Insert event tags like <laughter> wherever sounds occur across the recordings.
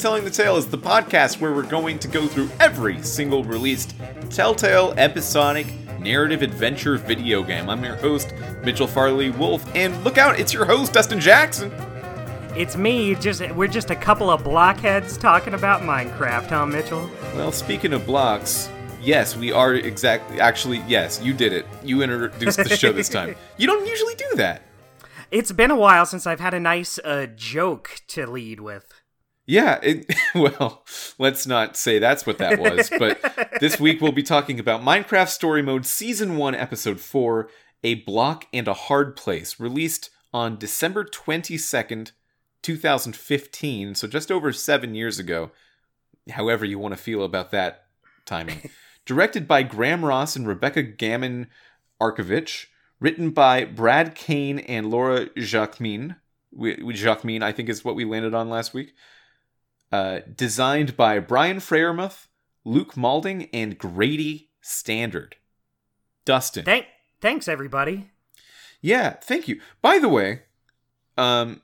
Telling the Tale is the podcast where we're going to go through every single released Telltale episodic narrative adventure video game. I'm your host, Mitchell Farley Wolf, and look out, it's your host, Dustin Jackson. It's me. Just we're just a couple of blockheads talking about Minecraft, huh, Mitchell? Well, speaking of blocks, yes, we are exactly. Actually, yes, you did it. You introduced the show this time. <laughs> You don't usually do that. It's been a while since I've had a nice uh, joke to lead with. Yeah, it, <laughs> well, let's not say that's what that was, but this week we'll be talking about Minecraft Story Mode Season 1, Episode 4 A Block and a Hard Place, released on December 22nd, 2015, so just over seven years ago, however you want to feel about that timing. <laughs> Directed by Graham Ross and Rebecca Gammon Arkovich, written by Brad Kane and Laura Jacquemin. Jacquemin, I think, is what we landed on last week. Uh, designed by Brian Freyermuth, Luke Malding, and Grady Standard. Dustin. Thank, thanks, everybody. Yeah, thank you. By the way, um,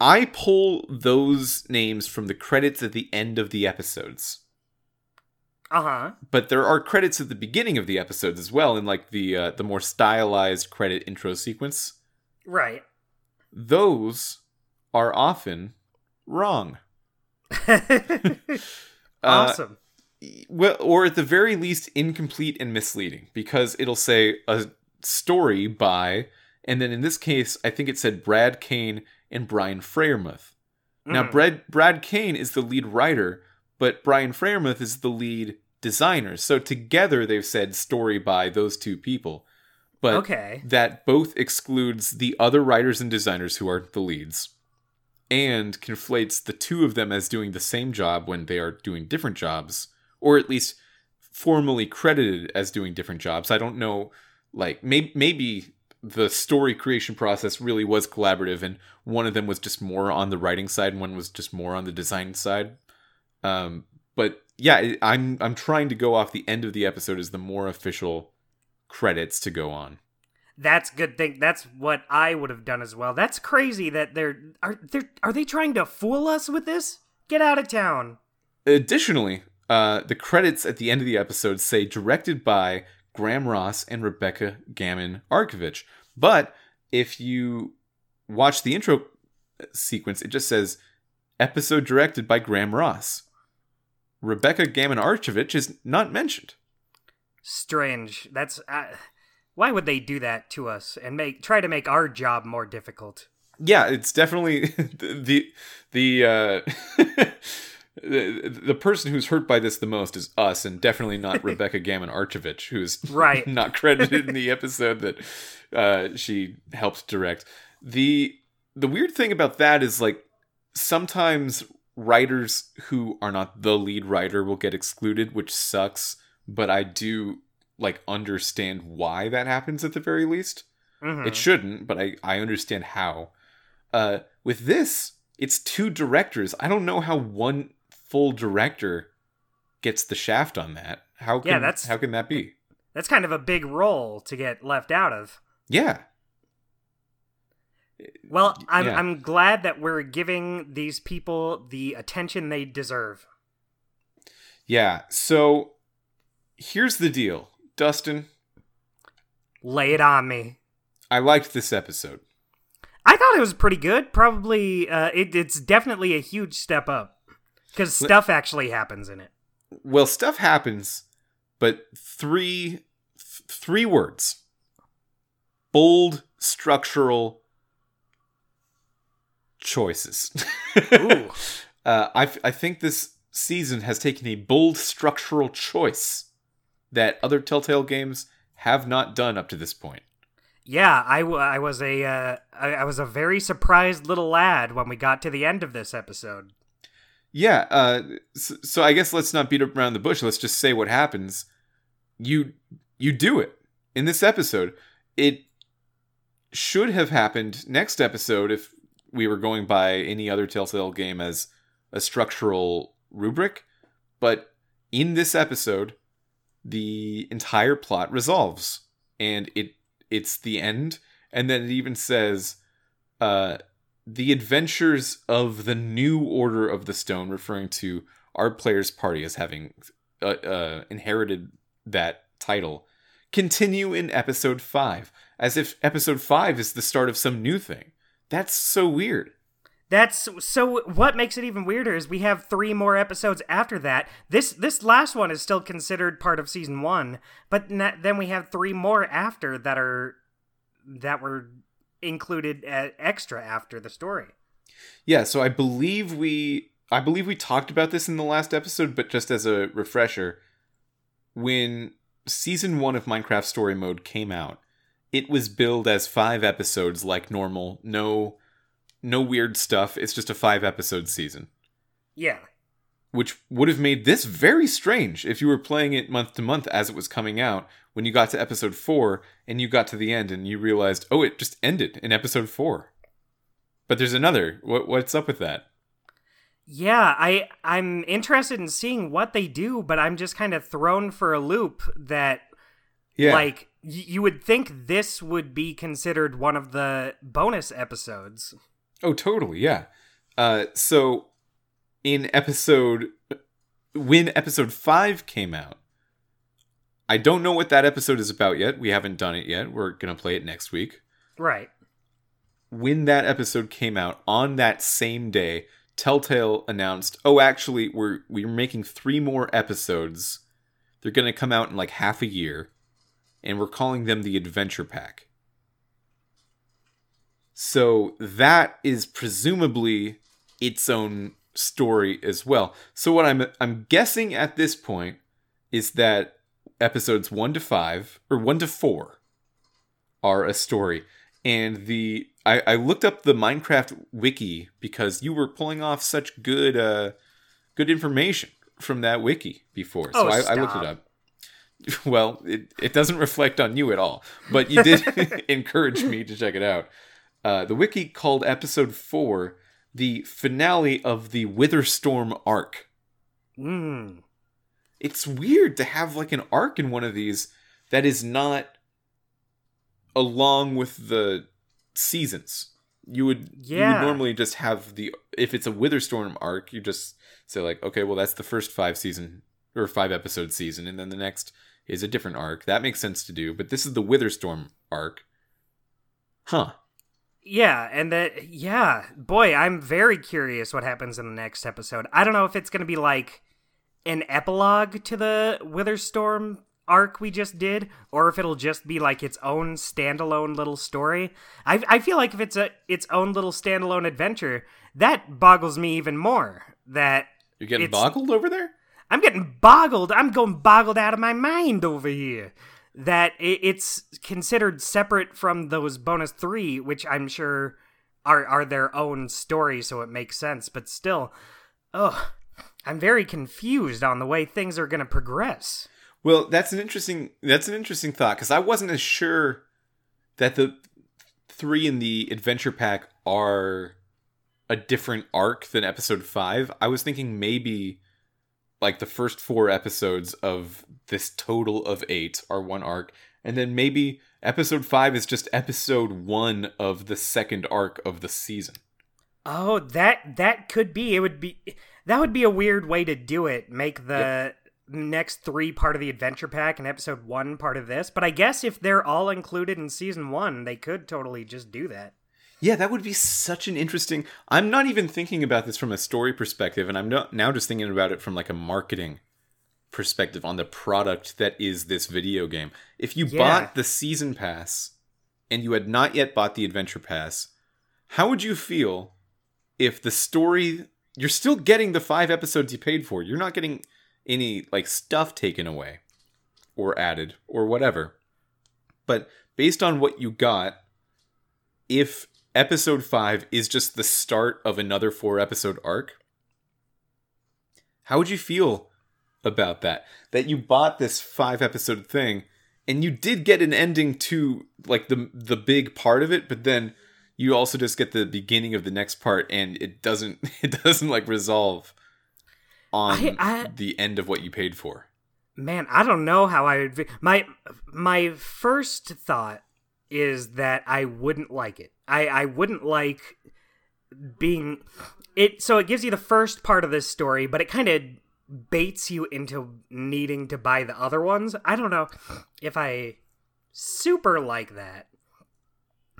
I pull those names from the credits at the end of the episodes. Uh huh. But there are credits at the beginning of the episodes as well, in like the uh, the more stylized credit intro sequence. Right. Those are often wrong. <laughs> awesome. Uh, well, or at the very least, incomplete and misleading because it'll say a story by, and then in this case, I think it said Brad Kane and Brian Freyermuth. Mm. Now, Brad Brad Kane is the lead writer, but Brian Freyermuth is the lead designer. So together, they've said story by those two people. But okay. that both excludes the other writers and designers who are the leads and conflates the two of them as doing the same job when they are doing different jobs, or at least formally credited as doing different jobs. I don't know, like maybe maybe the story creation process really was collaborative, and one of them was just more on the writing side, and one was just more on the design side. Um, but yeah, I'm I'm trying to go off the end of the episode as the more official credits to go on that's good thing that's what i would have done as well. That's crazy that they're are they are they trying to fool us with this? Get out of town. Additionally uh, the credits at the end of the episode say directed by graham ross and rebecca gammon arkovich. But if you watch the intro sequence it just says episode directed by graham ross. Rebecca gammon arkovich is not mentioned. Strange. That's uh, why would they do that to us and make try to make our job more difficult? Yeah, it's definitely <laughs> the the uh, <laughs> the, the person who's hurt by this the most is us, and definitely not <laughs> Rebecca Gammon Arkovich, who's right not credited in the episode that uh, she helped direct. the The weird thing about that is like sometimes writers who are not the lead writer will get excluded, which sucks. But I do like understand why that happens at the very least. Mm-hmm. It shouldn't, but I I understand how. Uh, with this, it's two directors. I don't know how one full director gets the shaft on that. How can, yeah, that's how can that be? That's kind of a big role to get left out of. Yeah. Well, I'm yeah. I'm glad that we're giving these people the attention they deserve. Yeah. So here's the deal. Dustin? Lay it on me. I liked this episode. I thought it was pretty good. Probably, uh, it, it's definitely a huge step up because stuff actually happens in it. Well, stuff happens, but three th- three words: bold structural choices. Ooh. <laughs> uh, I I think this season has taken a bold structural choice that other Telltale games have not done up to this point. Yeah, I, w- I was a uh, I, I was a very surprised little lad when we got to the end of this episode. Yeah, uh, so, so I guess let's not beat around the bush. Let's just say what happens. You you do it in this episode. It should have happened next episode if we were going by any other Telltale game as a structural rubric. But in this episode, the entire plot resolves and it it's the end and then it even says uh the adventures of the new Order of the Stone, referring to our player's party as having uh, uh, inherited that title, continue in episode 5, as if episode 5 is the start of some new thing. That's so weird. That's so. What makes it even weirder is we have three more episodes after that. This this last one is still considered part of season one, but then we have three more after that are that were included uh, extra after the story. Yeah, so I believe we I believe we talked about this in the last episode, but just as a refresher, when season 1 of Minecraft Story Mode came out, it was billed as 5 episodes like normal, no no weird stuff. It's just a 5 episode season. Yeah. Which would have made this very strange if you were playing it month to month as it was coming out when you got to episode 4 and you got to the end and you realized, "Oh, it just ended in episode 4." But there's another. What what's up with that? Yeah, I I'm interested in seeing what they do, but I'm just kind of thrown for a loop that Yeah. like y- you would think this would be considered one of the bonus episodes. Oh, totally, yeah. Uh, so in episode when episode five came out, I don't know what that episode is about yet. We haven't done it yet. We're gonna play it next week. Right. When that episode came out on that same day, Telltale announced, "Oh, actually, we're we're making three more episodes. They're gonna come out in like half a year, and we're calling them the Adventure Pack." So that is presumably its own story as well. So what I'm I'm guessing at this point is that episodes 1 to 5 or 1 to 4 are a story and the I, I looked up the Minecraft wiki because you were pulling off such good uh good information from that wiki before. So Oh, I, I looked it up. <laughs> Well, it, it doesn't reflect on you at all, but you did <laughs> <laughs> encourage me to check it out. Uh, the wiki called episode four the finale of the Witherstorm arc. Mm. It's weird to have like an arc in one of these that is not along with the seasons. You would you Yeah. would normally just have the if it's a Witherstorm arc, you just say like, okay, well that's the first five season or five episode season, and then the next is a different arc. That makes sense to do, but this is the Witherstorm arc. Huh. Yeah, and that yeah, boy, I'm very curious what happens in the next episode. I don't know if it's going to be like an epilogue to the Witherstorm arc we just did or if it'll just be like its own standalone little story. I I feel like if it's a its own little standalone adventure, that boggles me even more. That You're getting boggled over there? I'm getting boggled. I'm going boggled out of my mind over here. That it's considered separate from those bonus three, which I'm sure are are their own story, so it makes sense. But still, ugh, I'm very confused on the way things are going to progress. Well, that's an interesting that's an interesting thought because I wasn't as sure that the three in the adventure pack are a different arc than episode five. I was thinking maybe like the first four episodes of this total of eight are one arc, and then maybe episode five is just episode one of the second arc of the season. Oh, that that could be. It would be that would be a weird way to do it. Make the next three part of the adventure pack and episode one part of this. But I guess if they're all included in season one, they could totally just do that. Yeah, that would be such an interesting. I'm not even thinking about this from a story perspective, and I'm not now just thinking about it from like a marketing perspective on the product that is this video game. If you Yeah. bought the season pass and you had not yet bought the adventure pass, how would you feel if the story you're still getting the 5 episodes you paid for. You're not getting any like stuff taken away or added or whatever. But based on what you got, if episode 5 is just the start of another 4 episode arc, how would you feel about that? That you bought this 5 episode thing and you did get an ending to like the the big part of it, but then you also just get the beginning of the next part and it doesn't <laughs> it doesn't like resolve on I- I- the end of what you paid for. Man, I don't know how I would. My my first thought is that I wouldn't like it. I I wouldn't like being it so it gives you the first part of this story, but it kind of baits you into needing to buy the other ones. I don't know if I super like that.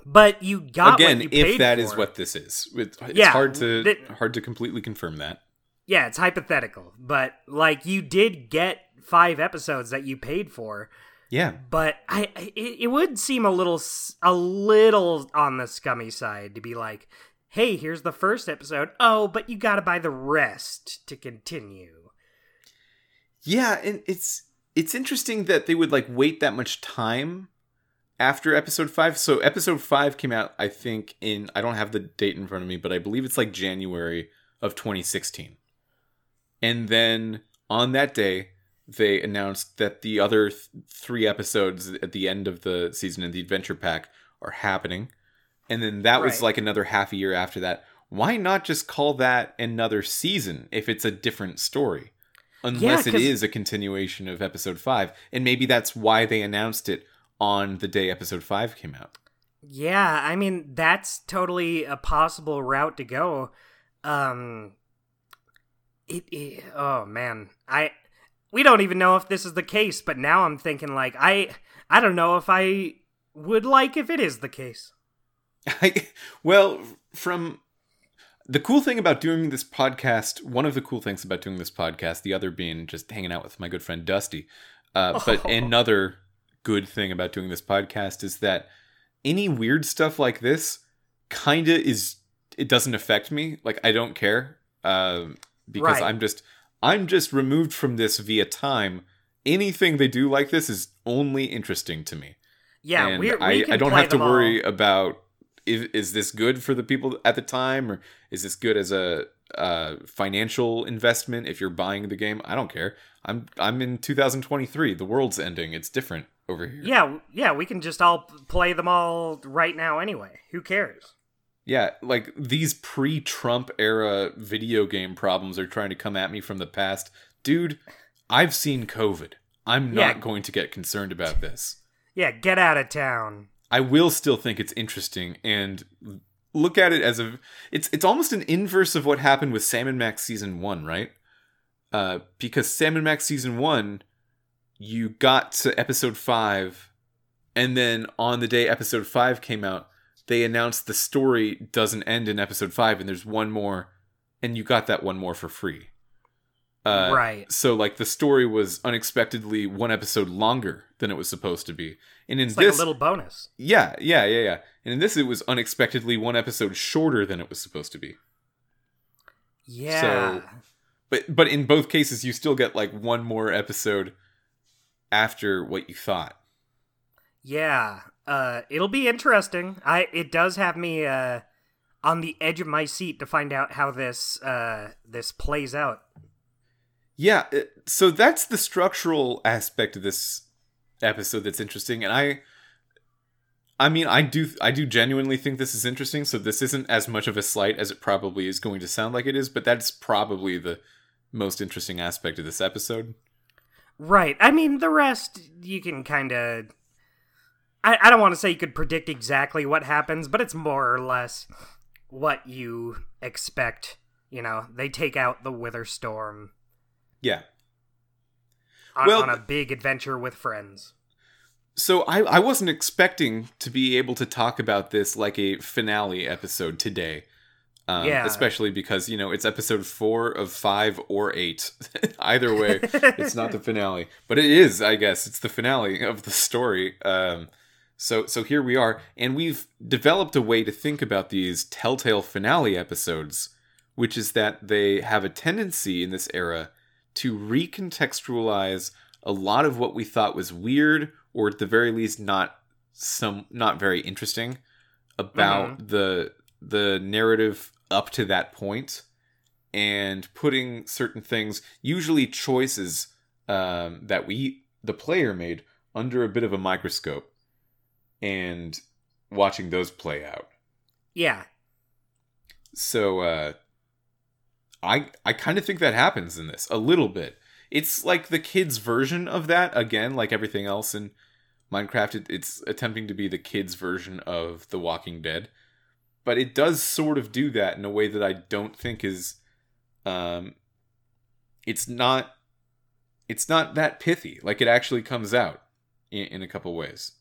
But you got again what you if that for. is what this is. It- It's Yeah, hard to that- hard to completely confirm that. Yeah, it's hypothetical, but like you did get five episodes that you paid for. Yeah, But I, I it, it would seem a little a little on the scummy side to be like, "Hey, here's the first episode. Oh, but you got to buy the rest to continue." Yeah, and it's it's interesting that they would like wait that much time after episode 5. So episode 5 came out I think in I don't have the date in front of me, but I believe it's like January of 2016. And then on that day they announced that the other th- 3 episodes at the end of the season in the adventure pack are happening. And then that was like another half a year after that. Why not just call that another season if it's a different story? unless it 'cause- is a continuation of episode 5 and maybe that's why they announced it on the day episode 5 came out Yeah, I mean that's totally a possible route to go. Um, it, it oh man, I we don't even know if this is the case, but now I'm thinking like I I don't know if I would like if it is the case. <laughs> I, well from the cool thing about doing this podcast one of the cool things about doing this podcast the other being just hanging out with my good friend dusty uh, but Oh. <laughs> another good thing about doing this podcast is that any weird stuff like this kind of is it doesn't affect me like i don't care um, because Right. i'm just i'm just removed from this via time. Anything they do like this is only interesting to me. Yeah, and we're, we I, I don't have to them all. worry about is, is this good for the people at the time or is this good as a uh, financial investment if you're buying the game? I don't care. I'm i'm in 2023 the world's ending. It's different over here. Yeah, yeah, we can just all play them all right now anyway. Who cares? Yeah like these pre-trump era video game problems are trying to come at me from the past dude i've seen covid i'm not Yeah. going to get concerned about this Yeah, get out of town. I will still think it's interesting and look at it as a it's it's almost an inverse of what happened with Sam and Max season 1, right? Uh because Sam and Max season 1 you got to episode 5 and then on the day episode 5 came out they announced the story doesn't end in episode 5 and there's one more and you got that one more for free. Uh, right. So like the story was unexpectedly one episode longer than it was supposed to be. And in It's like this a little bonus. yeah, yeah, yeah, yeah. And in this, it was unexpectedly one episode shorter than it was supposed to be. Yeah. so But but in both cases, you still get like one more episode after what you thought. Yeah. Uh it'll be interesting. I it does have me uh on the edge of my seat to find out how this uh this plays out. Yeah, so that's the structural aspect of this episode that's interesting, and I. I mean, I do, I do genuinely think this is interesting. So this isn't as much of a slight as it probably is going to sound like it is, but that's probably the most interesting aspect of this episode. Right. I mean the rest you can kinda I, I don't want to say you could predict exactly what happens, but it's more or less what you expect. You know, they take out the Wither Storm Yeah, on, Well, on a big adventure with friends. So I, I wasn't expecting to be able to talk about this like a finale episode today. Um, Yeah. Especially because, you know, it's episode four of five or eight. <laughs> Either way, it's not the <laughs> finale. But it is, I guess. It's the finale of the story. Um, so so here we are. And we've developed a way to think about these telltale finale episodes, which is that they have a tendency in this era to recontextualize a lot of what we thought was weird or at the very least not some not very interesting about the the narrative up to that point and putting certain things usually choices um, that we the player made under a bit of a microscope and watching those play out Yeah. so uh i i kind of think that happens in this a little bit it's like the kids version of that again like everything else in minecraft it, it's attempting to be the kids version of the walking dead but it does sort of do that in a way that I don't think is um it's not it's not that pithy. Like it actually comes out in, in a couple ways.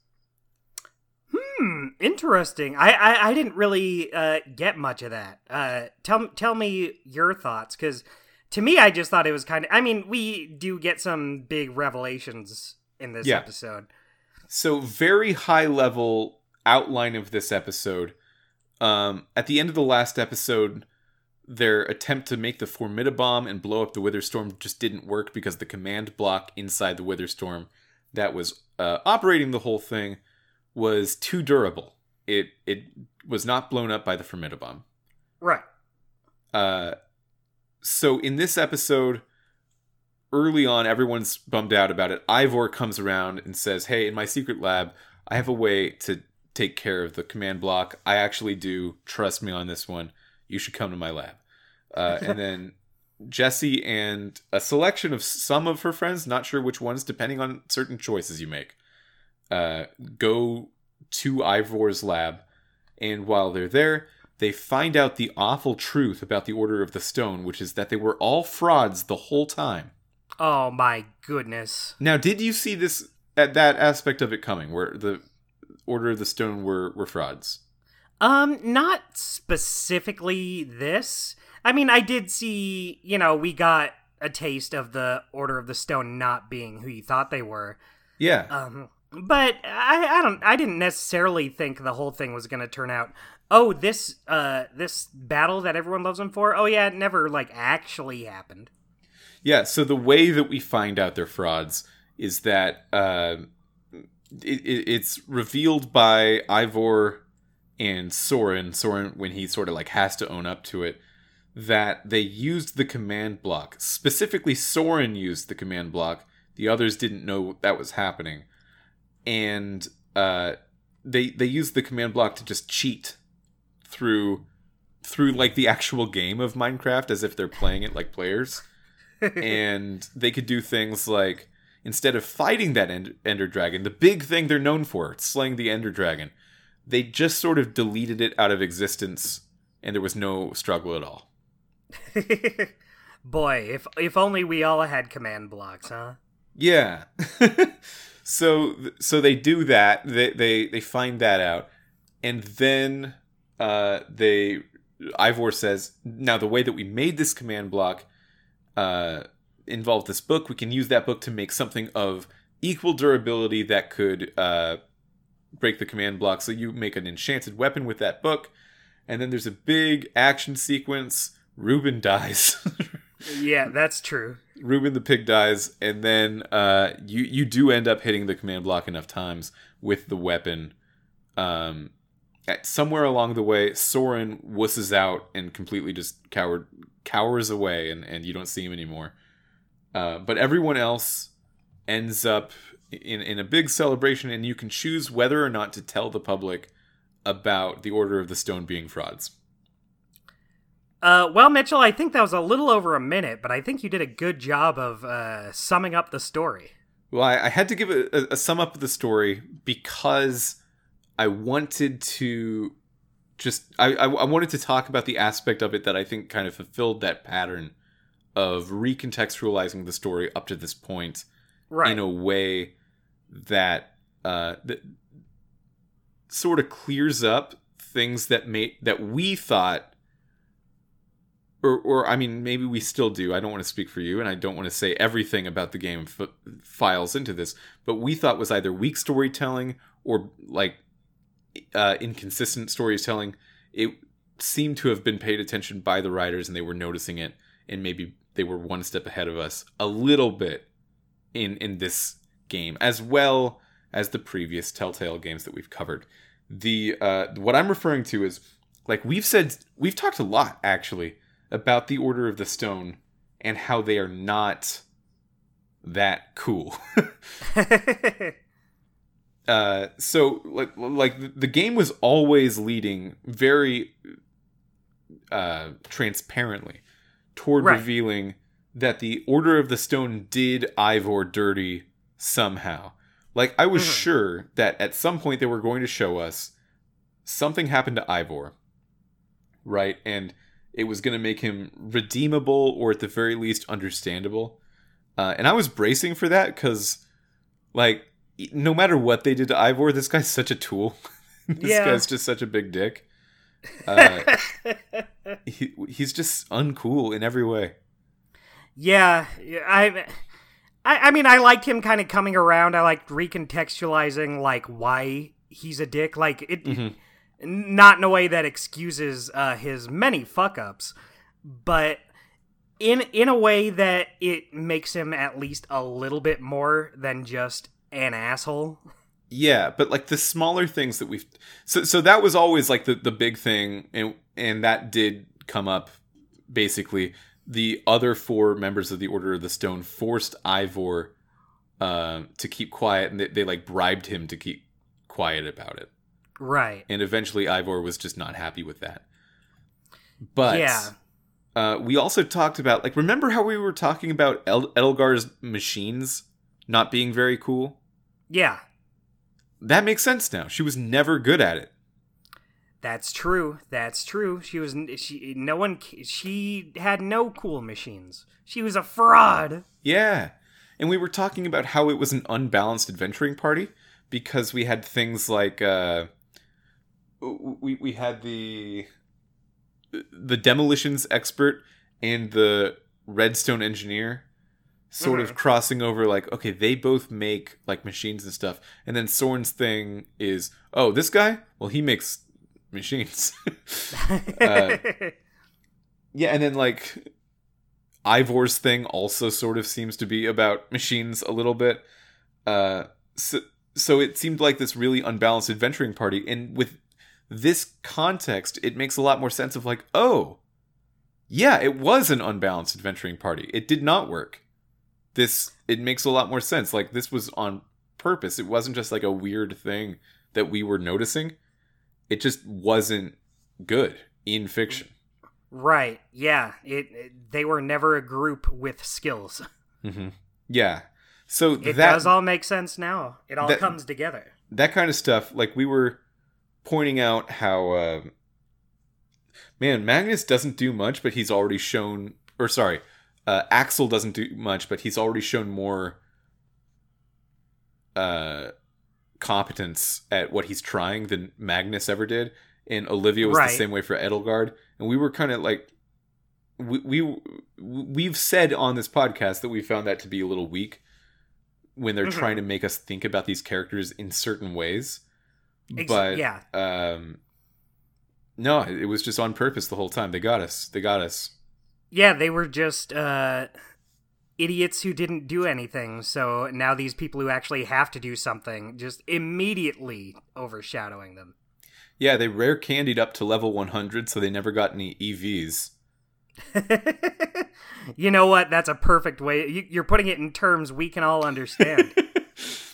Interesting. I I, I didn't really uh, get much of that. Uh, tell tell me your thoughts, because to me, I just thought it was kind of. I mean, we do get some big revelations in this Yeah. episode. So very high level outline of this episode. Um, at the end of the last episode, their attempt to make the Formidabomb and blow up the Witherstorm just didn't work because the command block inside the Witherstorm that was uh, operating the whole thing was too durable. It it was not blown up by the Formidabomb. Right. Uh, so in this episode, early on, everyone's bummed out about it. Ivor comes around and says, "Hey, in my secret lab, I have a way to take care of the command block. I actually do. Trust me on this one. You should come to my lab." Uh, <laughs> and then Jesse and a selection of some of her friends, not sure which ones, depending on certain choices you make, uh, go to Ivor's lab. And while they're there, they find out the awful truth about the Order of the Stone, which is that they were all frauds the whole time. Oh my goodness. Now, did you see this at that aspect of it coming, where the Order of the Stone were were frauds? Um, not specifically this. I mean, I did see, you know, we got a taste of the Order of the Stone not being who you thought they were. Yeah, Um, but I, I don't, I didn't necessarily think the whole thing was to turn out. Oh, this, uh, this battle that everyone loves them for. Oh yeah, it never like actually happened. yeah. So the way that we find out they're frauds is that uh, it, it, it's revealed by Ivor and Soren. Soren, when he sort of like has to own up to it, that they used the command block. Specifically, Soren used the command block. The others didn't know that was happening, and uh, they they used the command block to just cheat through through like the actual game of Minecraft as if they're playing it like players. and they could do things like instead of fighting that End- Ender Dragon, the big thing they're known for, slaying the Ender Dragon, they just sort of deleted it out of existence, and there was no struggle at all. <laughs> Boy, if if only we all had command blocks, huh? Yeah. <laughs> so so they do that. They they they find that out, and then uh, they Ivor says, "Now the way that we made this command block uh, involved this book. We can use that book to make something of equal durability that could uh, break the command block. So you make an enchanted weapon with that book, and then there's a big action sequence. Reuben dies." <laughs> Yeah, that's true. Reuben the pig dies, and then uh, you you do end up hitting the command block enough times with the weapon. Um, at somewhere along the way, Soren wusses out and completely just coward cowers away, and, and you don't see him anymore. Uh, but everyone else ends up in in a big celebration, and you can choose whether or not to tell the public about the Order of the Stone being frauds. Uh, well, Mitchell, I think that was a little over a minute, but I think you did a good job of uh, summing up the story. Well, I, I had to give a, a, a sum up of the story because I wanted to just I, I I wanted to talk about the aspect of it that I think kind of fulfilled that pattern of recontextualizing the story up to this point Right. in a way that uh that sort of clears up things that made that we thought or, or I mean, maybe we still do. I don't want to speak for you, and I don't want to say everything about the game f- files into this. But we thought was either weak storytelling or like uh, inconsistent storytelling. It seemed to have been paid attention by the writers, and they were noticing it, and maybe they were one step ahead of us a little bit in in this game, as well as the previous Telltale games that we've covered. The uh, what I'm referring to is like we've said, we've talked a lot actually about the Order of the Stone and how they are not that cool. <laughs> uh, so like like the game was always leading very uh, transparently toward Right. revealing that the Order of the Stone did Ivor dirty somehow. Like I was Mhm. sure that at some point they were going to show us something happened to Ivor right? And it was going to make him redeemable or at the very least understandable. Uh, and I was bracing for that because, like, no matter what they did to Ivor, this guy's such a tool. <laughs> this Yeah. guy's just such a big dick. Uh, <laughs> he, he's just uncool in every way. Yeah, I, I, I mean, I liked him kind of coming around. I liked recontextualizing like why he's a dick. Like it, Mhm. Not in a way that excuses uh, his many fuck ups, but in in a way that it makes him at least a little bit more than just an asshole. Yeah, but like the smaller things that we've so so that was always like the the big thing, and and that did come up. Basically, the other four members of the Order of the Stone forced Ivor uh, to keep quiet, and they, they like bribed him to keep quiet about it. Right. And eventually, Ivor was just not happy with that. But Yeah. uh, we also talked about like remember how we were talking about El- Edelgar's machines not being very cool. Yeah. That makes sense now. She was never good at it. That's true. That's true. She was she no one she had no cool machines. She was a fraud. Yeah. And we were talking about how it was an unbalanced adventuring party because we had things like uh we we had the the demolitions expert and the redstone engineer sort of Mhm. crossing over like okay they both make like machines and stuff and then Soren's thing is oh this guy well he makes machines <laughs> Uh, <laughs> Yeah, and then like Ivor's thing also sort of seems to be about machines a little bit. Uh, so, so it seemed like this really unbalanced adventuring party, and with this context, it makes a lot more sense of like, oh, yeah, it was an unbalanced adventuring party. It did not work. This it makes a lot more sense. Like this was on purpose. It wasn't just like a weird thing that we were noticing. It just wasn't good in fiction. right. Yeah. It, it- they were never a group with skills. <laughs> hmm Yeah. So It that does all make sense now. It all that- comes together. that kind of stuff, like we were pointing out how, uh, man, Magnus doesn't do much, but he's already shown, or sorry, uh, Axel doesn't do much, but he's already shown more uh, competence at what he's trying than Magnus ever did. And Olivia was Right. the same way for Edelgard, and we were kind of like. We, we we've said on this podcast that we found that to be a little weak when they're Mhm. trying to make us think about these characters in certain ways. Ex- but yeah. um, no, it was just on purpose the whole time. They got us. They got us. Yeah, they were just uh, idiots who didn't do anything. So now these people who actually have to do something just immediately overshadowing them. Yeah, they rare candied up to level 100, so they never got any EVs. <laughs> you know what? That's a perfect way. You're putting it in terms we can all understand. <laughs>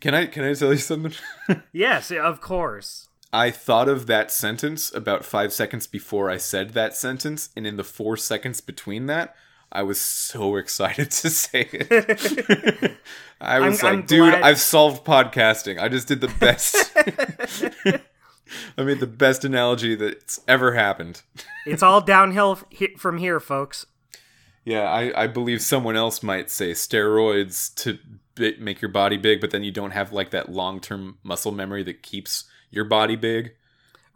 Can I can I tell you something? <laughs> yes, of course. I thought of that sentence about five seconds before I said that sentence, and in the four seconds between that, I was so <laughs> excited to say it. <laughs> I was I'm- like, I'm dude, glad- I've solved podcasting. I just did the best. I made the best analogy that's ever happened. It's all downhill from here, folks. Yeah, I, I believe someone else might say steroids to make your body big, but then you don't have like that long term muscle memory that keeps your body big.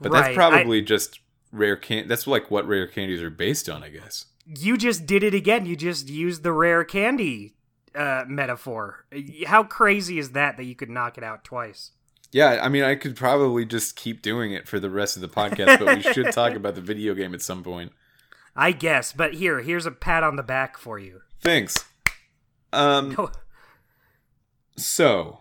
But Right, that's probably just rare candy. That's like what rare candies are based on, I guess. You just did it again. You just used the rare candy uh, metaphor. How crazy is that that you could knock it out twice? Yeah, I mean, I could probably just keep doing it for the rest of the podcast, but we should <laughs> talk about the video game at some point. I guess, but here, here's a pat on the back for you. Thanks. Um, <laughs> so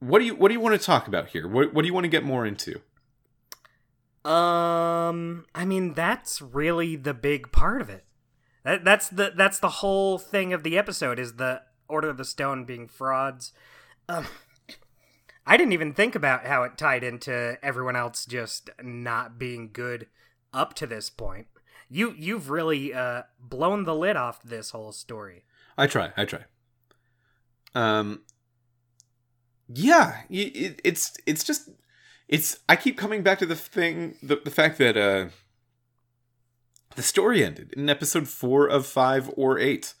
what do you what do you want to talk about here? What what do you want to get more into? Um, I mean that's really the big part of it. That that's the that's the whole thing of the episode is the Order of the Stone being frauds. Um, I didn't even think about how it tied into everyone else just not being good up to this point. You you've really uh blown the lid off this whole story. I try. I try. Um. Yeah, it, it's it's just it's I keep coming back to the thing the, the fact that uh the story ended in episode 4 of 5 or 8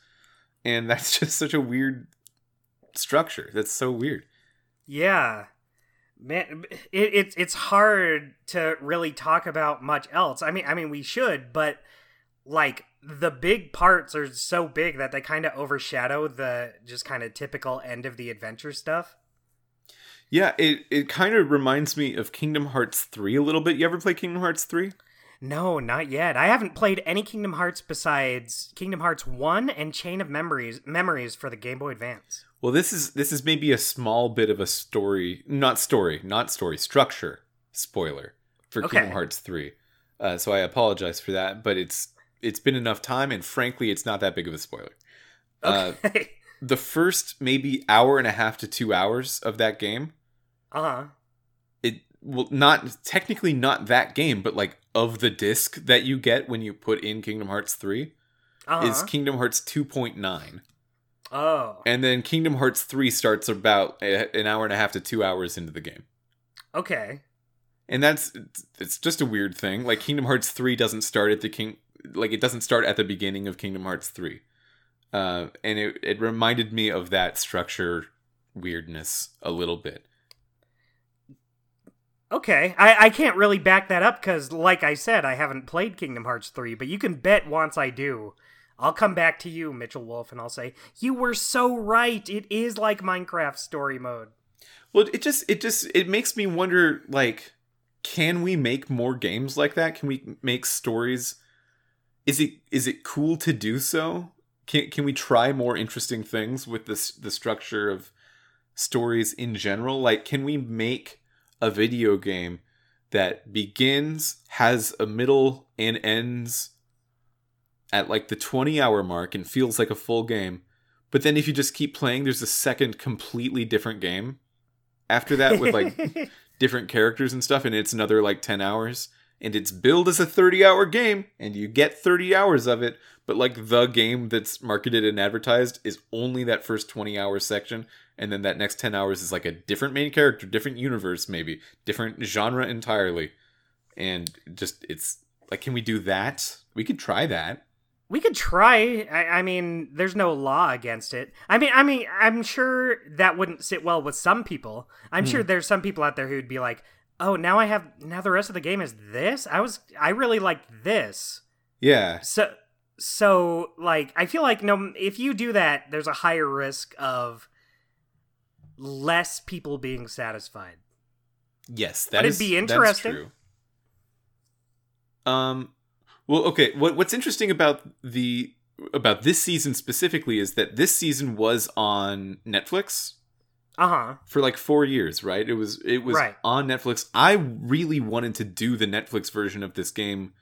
and <laughs> that's just such a weird structure that's so weird Yeah. Man, it, it it's hard to really talk about much else. I mean, I mean, we should, but like the big parts are so big that they kind of overshadow the just kind of typical end of the adventure stuff. yeah it it kind of reminds me of Kingdom Hearts 3 a little bit you ever play Kingdom Hearts 3 No, not yet. I haven't played any Kingdom Hearts besides Kingdom Hearts 1 and Chain of Memories Memories for the Game Boy Advance. Well, this is this is maybe a small bit of a story, not story, not story, structure spoiler for Okay. Kingdom Hearts 3. Uh, so I apologize for that, but it's it's been enough time and frankly, it's not that big of a spoiler. Uh, Okay. <laughs> the first maybe hour and a half to 2 hours of that game, uh-huh. it well not technically not that game, but like of the disc that you get when you put in Kingdom Hearts 3 Uh-huh. is Kingdom Hearts 2.9. oh. And then Kingdom Hearts 3 starts about a, an hour and a half to 2 hours into the game. Okay. and that's it's just a weird thing like kingdom hearts 3 doesn't start at the king like it doesn't start at the beginning of kingdom hearts 3 uh, and it, it reminded me of that structure weirdness a little bit Okay, I, I can't really back that up because, like I said, I haven't played Kingdom Hearts 3, but you can bet once I do, I'll come back to you, Mitchell Wolf, and I'll say, You were so right. It is like Minecraft story mode. well it just it just it makes me wonder like can we make more games like that can we make stories is it is it cool to do so? Can, can we try more interesting things with this the structure of stories in general? Like can we make a video game that begins has a middle and ends at like the 20 hour mark and feels like a full game but then if you just keep playing there's a second completely different game after that with like <laughs> different characters and stuff and it's another like 10 hours and it's billed as a 30 hour game and you get 30 hours of it but like the game that's marketed and advertised is only that first 20 hour section and then that next 10 hours is like a different main character different universe maybe different genre entirely and just it's like can we do that we could try that we could try. I, I mean, there's no law against it. I mean, I mean, I'm sure that wouldn't sit well with some people. I'm hmm. sure there's some people out there who'd be like, "Oh, now I have now the rest of the game is this. I was I really liked this." yeah So so like I feel like no if you do that there's a higher risk of less people being satisfied. Yes, that But it'd is- be interesting. true. Um, well, okay. What what's interesting about the about this season specifically is that this season was on Netflix Uh-huh. for like four years, right? It was it was Right. on Netflix. I really wanted to do the Netflix version of this game.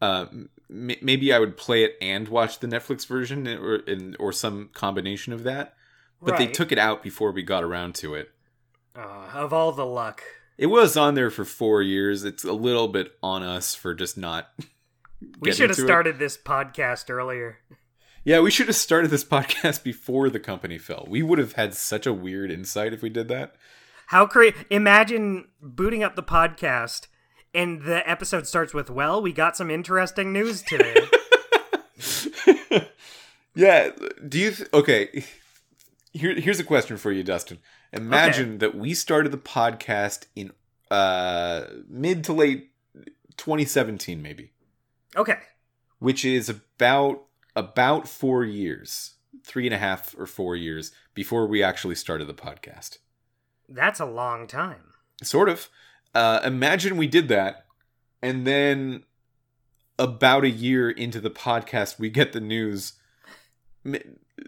Uh, m- maybe I would play it and watch the Netflix version, or in, or some combination of that. But they took it out before we got around to it. Uh, of all the luck. It was on there for four years. It's a little bit on us for just not. We should have to it. started this podcast earlier. Yeah, we should have started this <laughs> podcast before the company fell. We would have had such a weird insight if we did that. How crazy! Imagine booting up the podcast and the episode starts with, "Well, we got some interesting news today." <laughs> yeah. Do you? Th- okay. Here, here's a question for you, Dustin. Imagine that we started the podcast in uh, mid to late 2017, maybe, okay. which is about about four years, three and a half or four years before we actually started the podcast. That's a long time. Sort of. Uh, imagine we did that, and then about a year into the podcast, we get the news.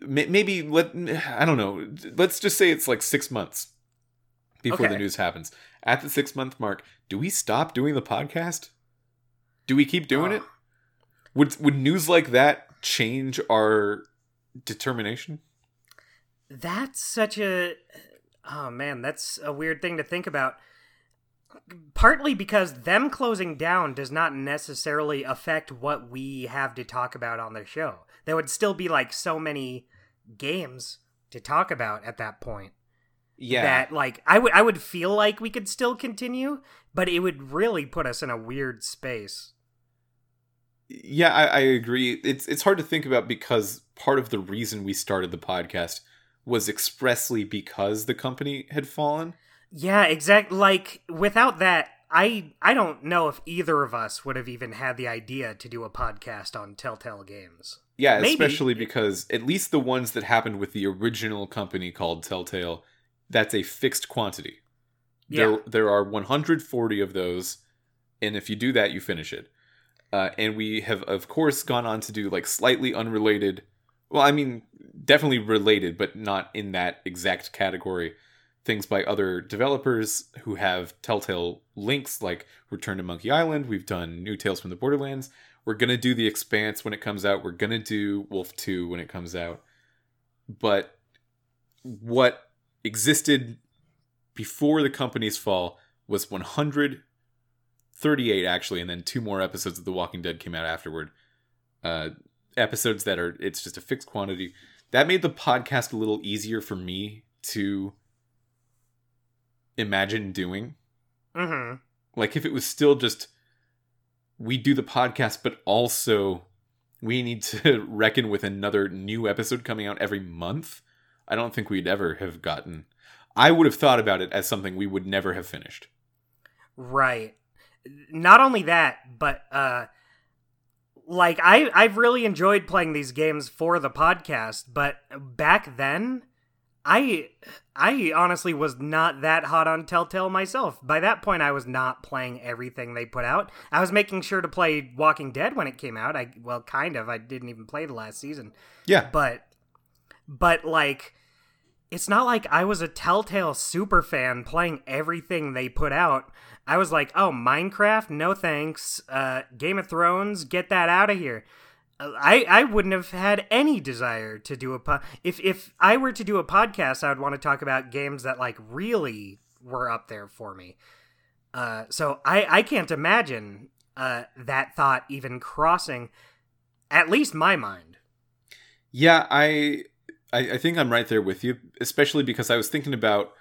Maybe let I don't know. Let's just say it's like six months before the news happens. At the six month mark, do we stop doing the podcast? Do we keep doing Oh. it? Would would news like that change our determination? That's such a oh man, that's a weird thing to think about. Partly because them closing down does not necessarily affect what we have to talk about on the show. There would still be like so many games to talk about at that point. Yeah. that like I would I would feel like we could still continue, but it would really put us in a weird space. Yeah, I, I agree. It's it's hard to think about because part of the reason we started the podcast was expressly because the company had fallen. Yeah, exact. Like without that, I I don't know if either of us would have even had the idea to do a podcast on Telltale Games. Yeah, Maybe. especially because at least the ones that happened with the original company called Telltale, that's a fixed quantity. Yeah. There there are 140 of those, and if you do that, you finish it. Uh, and we have, of course, gone on to do like slightly unrelated. Well, I mean, definitely related, but not in that exact category. Things by other developers who have Telltale links, like Return to Monkey Island. We've done New Tales from the Borderlands. We're gonna do The Expanse when it comes out. We're gonna do Wolf Two when it comes out. But what existed before the company's fall was 138 actually, and then two more episodes of The Walking Dead came out afterward. Uh, episodes that are it's just a fixed quantity. That made the podcast a little easier for me to imagine doing. Mm-hmm. Like if it was still just we do the podcast, but also we need to <laughs> reckon with another new episode coming out every month. I don't think we'd ever have gotten. I would have thought about it as something we would never have finished. Right. Not only that, but uh like I I've really enjoyed playing these games for the podcast, but back then I I honestly was not that hot on Telltale myself. By that point I was not playing everything they put out. I was making sure to play Walking Dead when it came out. I well kind of. I didn't even play the last season. Yeah, But but like it's not like I was a Telltale super fan playing everything they put out. I was like, "Oh, Minecraft, no thanks. Uh, Game of Thrones, get that out of here." Uh, I I wouldn't have had any desire to do a po- if if I were to do a podcast, I would want to talk about games that like really were up there for me. Uh, so I I can't imagine uh that thought even crossing at least my mind. yeah. I, I I think I'm right there with you, especially because I was thinking about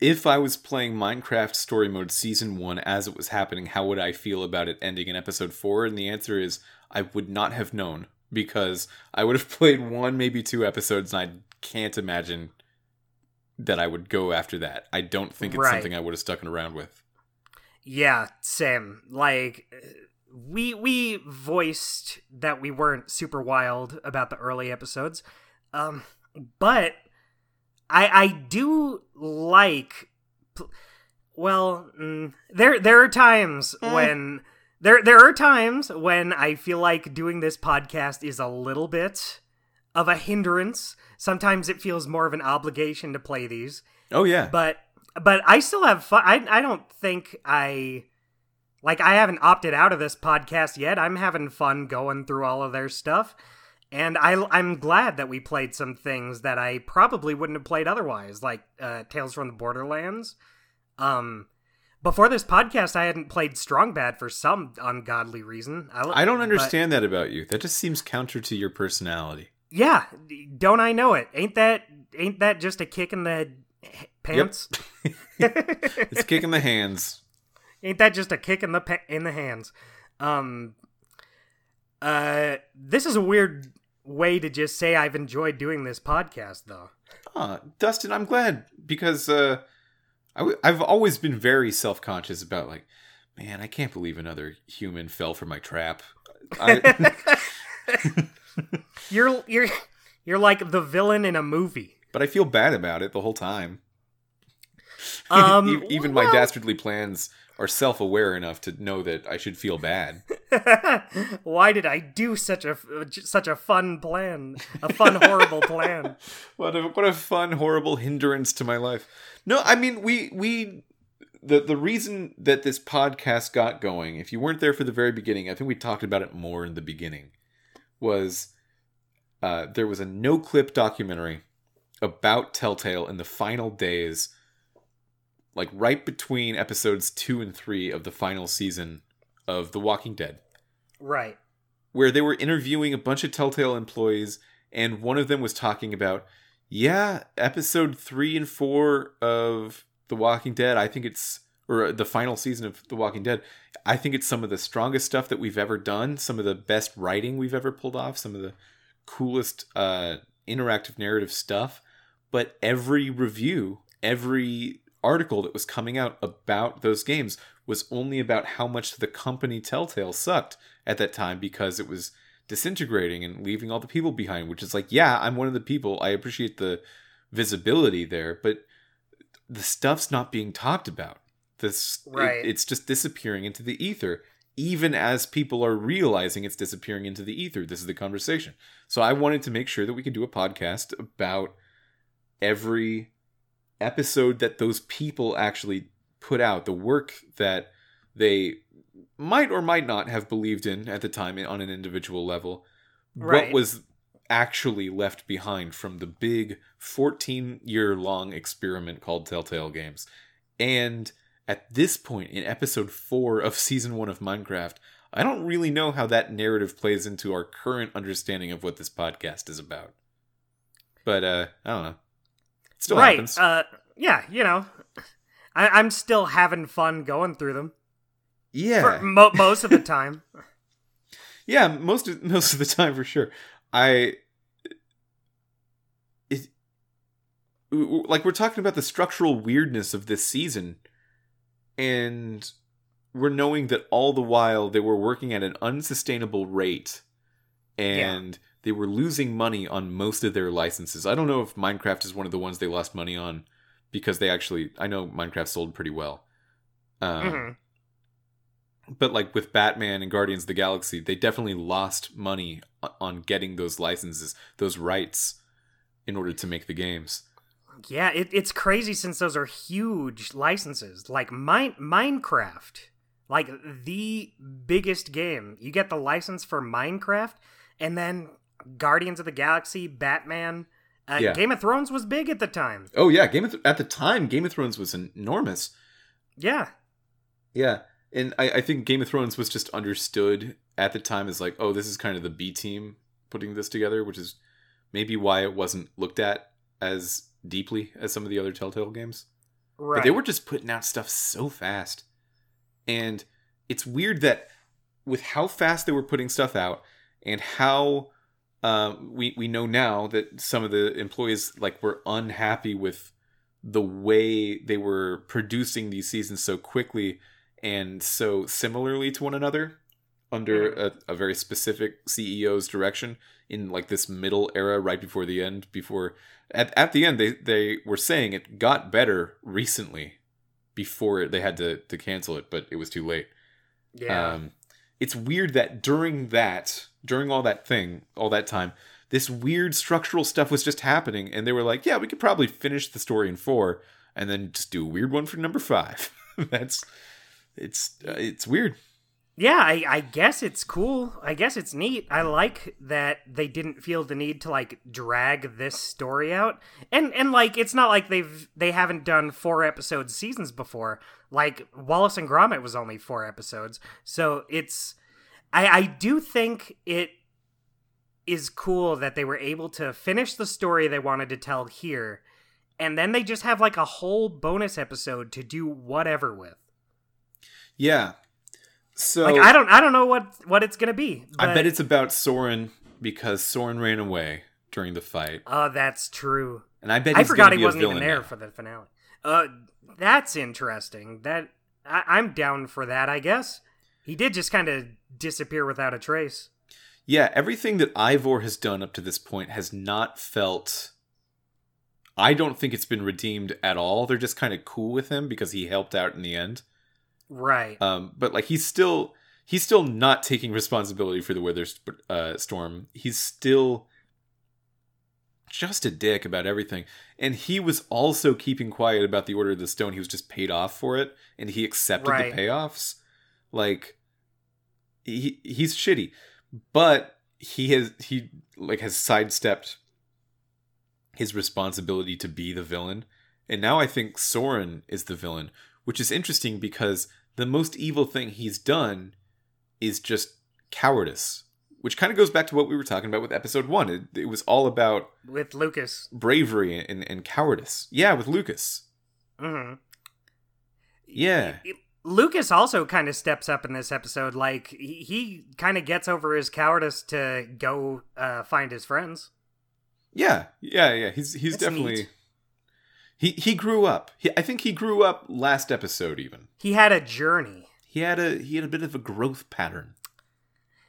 if I was playing Minecraft Story Mode Season One as it was happening, how would I feel about it ending in Episode Four? And the answer is I would not have known because I would have <laughs> played one, maybe two episodes, and I can't imagine that I would go after that. I don't think it's Right. something I would have stuck around with. Yeah, same. Like we we voiced that we weren't super wild about the early episodes. Um but I I do like well, mm, there there are times Eh. when there there are times when I feel like doing this podcast is a little bit of a hindrance. Sometimes it feels more of an obligation to play these Oh yeah, but but I still have fun. I I don't think I like I haven't opted out of this podcast yet. I'm having fun going through all of their stuff, and I I'm glad that we played some things that I probably wouldn't have played otherwise, like uh, Tales from the Borderlands. Um, before this podcast, I hadn't played Strong Bad for some ungodly reason. I don't but- understand that about you. That just seems counter to your personality. yeah, don't I know it? Ain't that ain't that just a kick in the pants? <laughs> It's kicking the hands. Ain't that just a kick in the pa- in the hands? Um, uh, this is a weird way to just say I've enjoyed doing this podcast, though. Ah, Dustin, I'm glad because uh, I w- I've always been very self conscious about like, man, I can't believe another human fell for my trap. I, <laughs> <laughs> You're you're you're like the villain in a movie. but I feel bad about it the whole time. <laughs> Um, even my well- dastardly plans are self aware enough to know that I should feel bad. <laughs> Why did I do such a such a fun plan? A fun, horrible plan. <laughs> What a what a fun, horrible hindrance to my life. No, I mean we we the the reason that this podcast got going, if you weren't there for the very beginning, I think we talked about it more in the beginning, was uh, there was a Noclip documentary about Telltale in the final days, like right between episodes two and three of the final season of The Walking Dead Right. where they were interviewing a bunch of Telltale employees, and one of them was talking about, Yeah, episode three and four of The Walking Dead. I think it's or the final season of The Walking Dead. I think it's some of the strongest stuff that we've ever done. Some of the best writing we've ever pulled off. Some of the coolest uh, interactive narrative stuff. But every review, every article that was coming out about those games was only about how much the company Telltale sucked at that time because it was disintegrating and leaving all the people behind, which is like, yeah, I'm one of the people. I appreciate the visibility there, but the stuff's not being talked about. This Right. it- it's just disappearing into the ether. Even as people are realizing it's disappearing into the ether, this is the conversation. So I wanted to make sure that we could do a podcast about every episode that those people actually put out, the work that they might or might not have believed in at the time on an individual level. Right. What was actually left behind from the big 14 year long experiment called Telltale Games. And at this point in episode 4 of season 1 of Minecraft, I don't really know how that narrative plays into our current understanding of what this podcast is about. But uh I don't know. Still right. happens. Uh, yeah, you know, I, I'm still having fun going through them yeah. for mo- most of the time. <laughs> Yeah, most of most of the time for sure. I it like we're talking about the structural weirdness of this season and we're knowing that all the while they were working at an unsustainable rate and they were losing money on most of their licenses. I don't know if Minecraft is one of the ones they lost money on because they actually I know Minecraft sold pretty well. Um, Mhm. but like with Batman and Guardians of the Galaxy, they definitely lost money on getting those licenses, those rights, in order to make the games. Yeah, it, it's crazy since those are huge licenses. Like mine, Minecraft, like the biggest game. You get the license for Minecraft, and then Guardians of the Galaxy, Batman. Uh, Yeah. Game of Thrones was big at the time. Oh yeah, Game of Th- at the time, Game of Thrones was enormous. Yeah, Yeah, and I, I think Game of Thrones was just understood at the time as like, oh, this is kind of the B team putting this together, which is maybe why it wasn't looked at as deeply as some of the other Telltale games. right. But they were just putting out stuff so fast. And it's weird that with how fast they were putting stuff out and how uh, we we know now that some of the employees like were unhappy with the way they were producing these seasons so quickly and so similarly to one another under a, a very specific CEO's direction in like this middle era right before the end before at, at the end they, they were saying it got better recently before they had to, to cancel it but it was too late yeah. um, it's weird that during that during all that thing all that time this weird structural stuff was just happening and they were like yeah we could probably finish the story in four and then just do a weird one for number five <laughs> that's it's uh, it's weird yeah, I, I guess it's cool. I guess it's neat. I like that they didn't feel the need to like drag this story out. And and like it's not like they've they haven't done four episode seasons before. Like Wallace and Gromit was only four episodes. So it's I I do think it is cool that they were able to finish the story they wanted to tell here and then they just have like a whole bonus episode to do whatever with. yeah so Like I don't I don't know what what it's gonna be. I bet it's about Soren because Soren ran away during the fight, Oh, that's true. and I bet I forgot he wasn't even there now. for the finale. Uh, that's interesting. That I, I'm down for that. I guess he did just kind of disappear without a trace. Yeah, everything that Ivor has done up to this point has not felt. I don't think it's been redeemed at all. They're just kind of cool with him because he helped out in the end. Right. Um, but like he's still he's still not taking responsibility for the weather uh, storm. He's still just a dick about everything. And he was also keeping quiet about the Order of the Stone. He was just paid off for it, and he accepted Right. the payoffs. Like he he's shitty, but he has he like has sidestepped his responsibility to be the villain. And now I think Soren is the villain, which is interesting because the most evil thing he's done is just cowardice. which kind of goes back to what we were talking about with episode one. It, it was all about with Lucas. bravery and, and cowardice. Yeah, with Lucas. hmm Yeah. Lucas also kind of steps up in this episode. Like he, he kind of gets over his cowardice to go uh, find his friends. Yeah, yeah, yeah. He's he's That's definitely neat. he he grew up. He, I think he grew up last episode. Even He had a journey. he had a he had a bit of a growth pattern.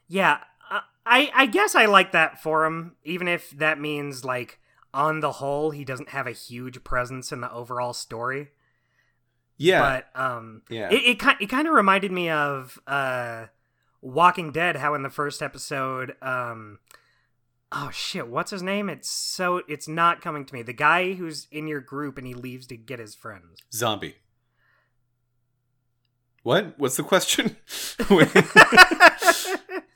Yeah, I- I I guess I like that for him, even if that means like on the whole he doesn't have a huge presence in the overall story. Yeah, But um, Yeah. it it, ki- it kind of reminded me of uh, Walking Dead. How in the first episode, um, oh shit, what's his name? It's so it's not coming to me. The guy who's in your group and he leaves to get his friends. zombie. What? What's the question? <laughs> <laughs> <laughs>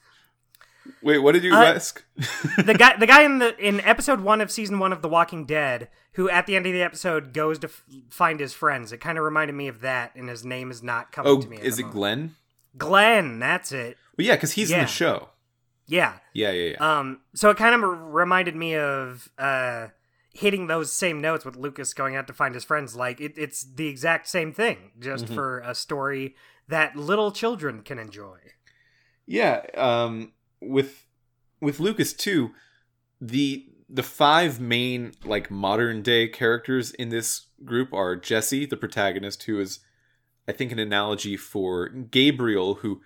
Wait, what did you Uh, ask? the guy <laughs> the guy in the in episode one of season one of The Walking Dead, who at the end of the episode goes to f- find his friends. It kind of reminded me of that, and his name is not coming oh, to me. at is it moment. Glenn? Glenn, that's it. Well, yeah, because he's in the show. Yeah. Yeah, yeah, yeah. Um, so it kind of reminded me of uh, hitting those same notes with Lucas going out to find his friends. Like it, it's the exact same thing, just Mm-hmm. for a story that little children can enjoy. Yeah, um, with with Lucas too, the the five main like modern day characters in this group are Jesse, the protagonist, who is, I think, an analogy for Gabriel, who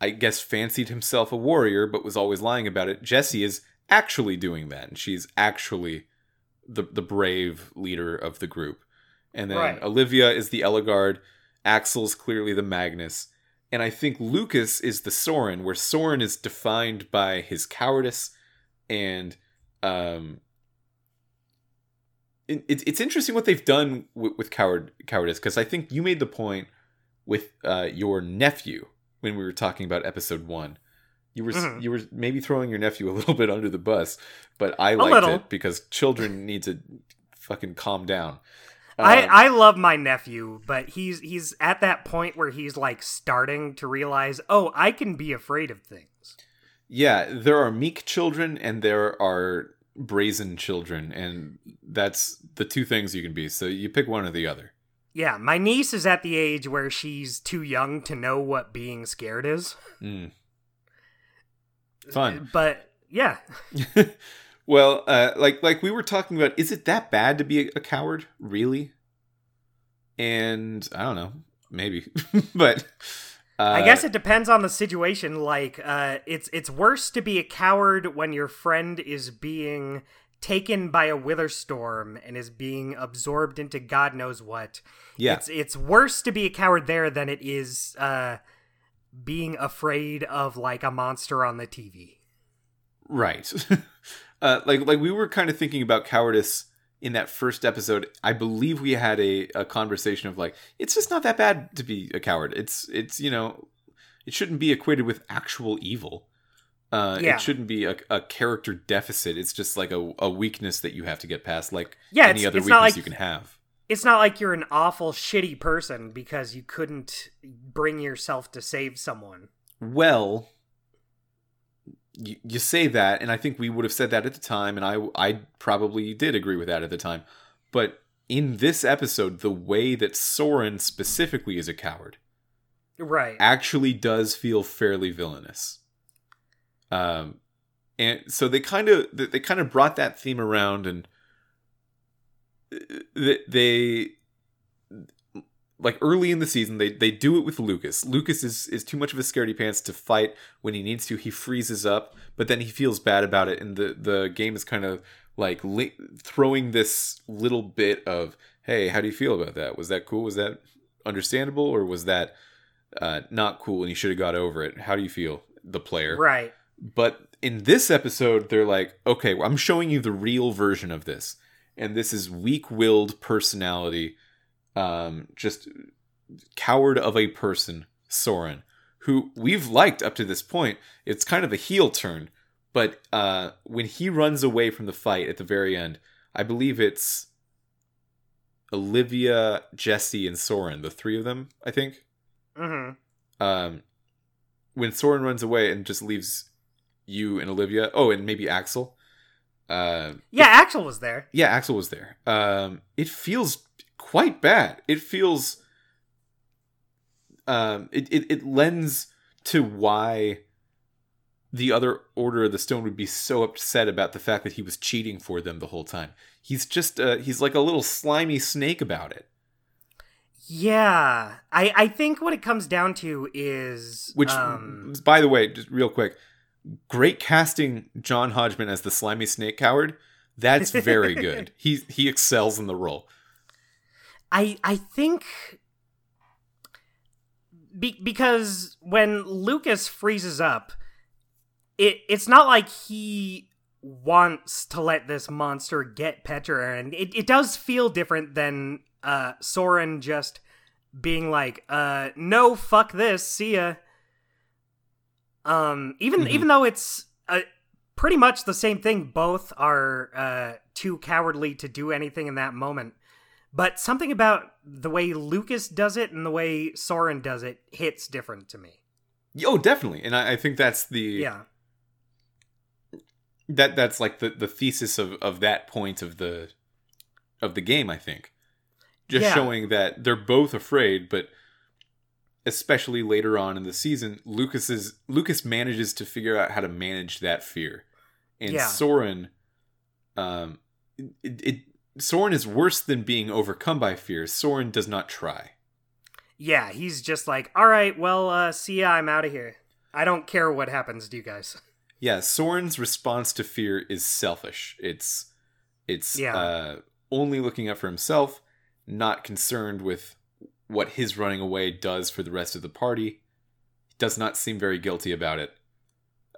I guess fancied himself a warrior but was always lying about it. Jesse is actually doing that, and she's actually the the brave leader of the group. And then Right. Olivia is the Ellegaard, Axel's clearly the Magnus, and I think Lucas is the Soren, where Soren is defined by his cowardice and um it, it's it's interesting what they've done with, with coward cowardice because I think you made the point with uh, your nephew when we were talking about episode one. You were Mhm. you were maybe throwing your nephew a <laughs> little bit under the bus, but I liked it because children need to fucking calm down. I, Um, I love my nephew, but he's he's at that point where he's like starting to realize, oh, I can be afraid of things. Yeah, there are meek children and there are brazen children, and that's the two things you can be. So you pick one or the other. Yeah, my niece is at the age where she's too young to know what being scared is. Mm. Fun. But yeah, <laughs> well, uh, like like we were talking about, is it that bad to be a, a coward, really? And I don't know, maybe, <laughs> but uh, I guess it depends on the situation. Like, uh, it's it's worse to be a coward when your friend is being taken by a wither storm and is being absorbed into God knows what. yeah, It's it's worse to be a coward there than it is uh, being afraid of like a monster on the TV. Right. <laughs> uh, like like we were kind of thinking about cowardice in that first episode. I believe we had a, a conversation of like it's just not that bad to be a coward. It's it's you know it shouldn't be equated with actual evil. Uh, Yeah. It shouldn't be a, a character deficit. It's just like a, a weakness that you have to get past, like Yeah, any it's- other it's weakness like- you can have. It's not like you're an awful shitty person because you couldn't bring yourself to save someone. Well, you, you say that, and I think we would have said that at the time, and I I probably did agree with that at the time. But in this episode, the way that Soren specifically is a coward Right. actually does feel fairly villainous. Um, and so they kind of they kind of brought that theme around, and uh, they, they like early in the season they they do it with Lucas. Lucas is is too much of a scaredy pants to fight when he needs to. He freezes up, but then he feels bad about it, and the the game is kind of like li- throwing this little bit of hey, how do you feel about that? Was that cool? Was that understandable, or was that uh, not cool and you should have got over it? How do you feel, the player? Right. But in this episode, they're like, okay, I'm showing you the real version of this. And this is weak willed personality, um, just coward of a person, Soren, who we've liked up to this point. It's kind of a heel turn. But uh, when he runs away from the fight at the very end, I believe it's Olivia, Jesse, and Soren, the three of them, I think hmm um, when Soren runs away and just leaves you and Olivia. Oh, and maybe Axel. Uh, Yeah, Axel was there. yeah, Axel was there. Um, it feels quite bad. It feels. Um, it, it it lends to why the other Order of the Stone would be so upset about the fact that he was cheating for them the whole time. He's just uh, he's like a little slimy snake about it. Yeah, I I think what it comes down to is Which, um, by the way, just real quick, great casting John Hodgman as the slimy snake coward. That's very <laughs> good. he he excels in the role. I I think be- because when Lucas freezes up, it it's not like he wants to let this monster get Petra, and it, it does feel different than uh Soren just being like, uh, no, fuck this, see ya. Um, even Mhm. even though it's uh, pretty much the same thing, both are uh too cowardly to do anything in that moment. But something about the way Lucas does it and the way Soren does it hits different to me. Oh, definitely, and I, I think that's the Yeah. that that's like the the thesis of of that point of the of the game. I think just Yeah. showing that they're both afraid, but especially later on in the season, Lucas is Lucas manages to figure out how to manage that fear, and Yeah. Soren, um, it, it Soren is worse than being overcome by fear. Soren does not try. Yeah, he's just like, all right, well, uh, see ya, I'm out of here. I don't care what happens to you guys. <laughs> Yeah, Soren's response to fear is selfish. It's it's Yeah. uh, only looking out for himself, not concerned with what his running away does for the rest of the party. He does not seem very guilty about it.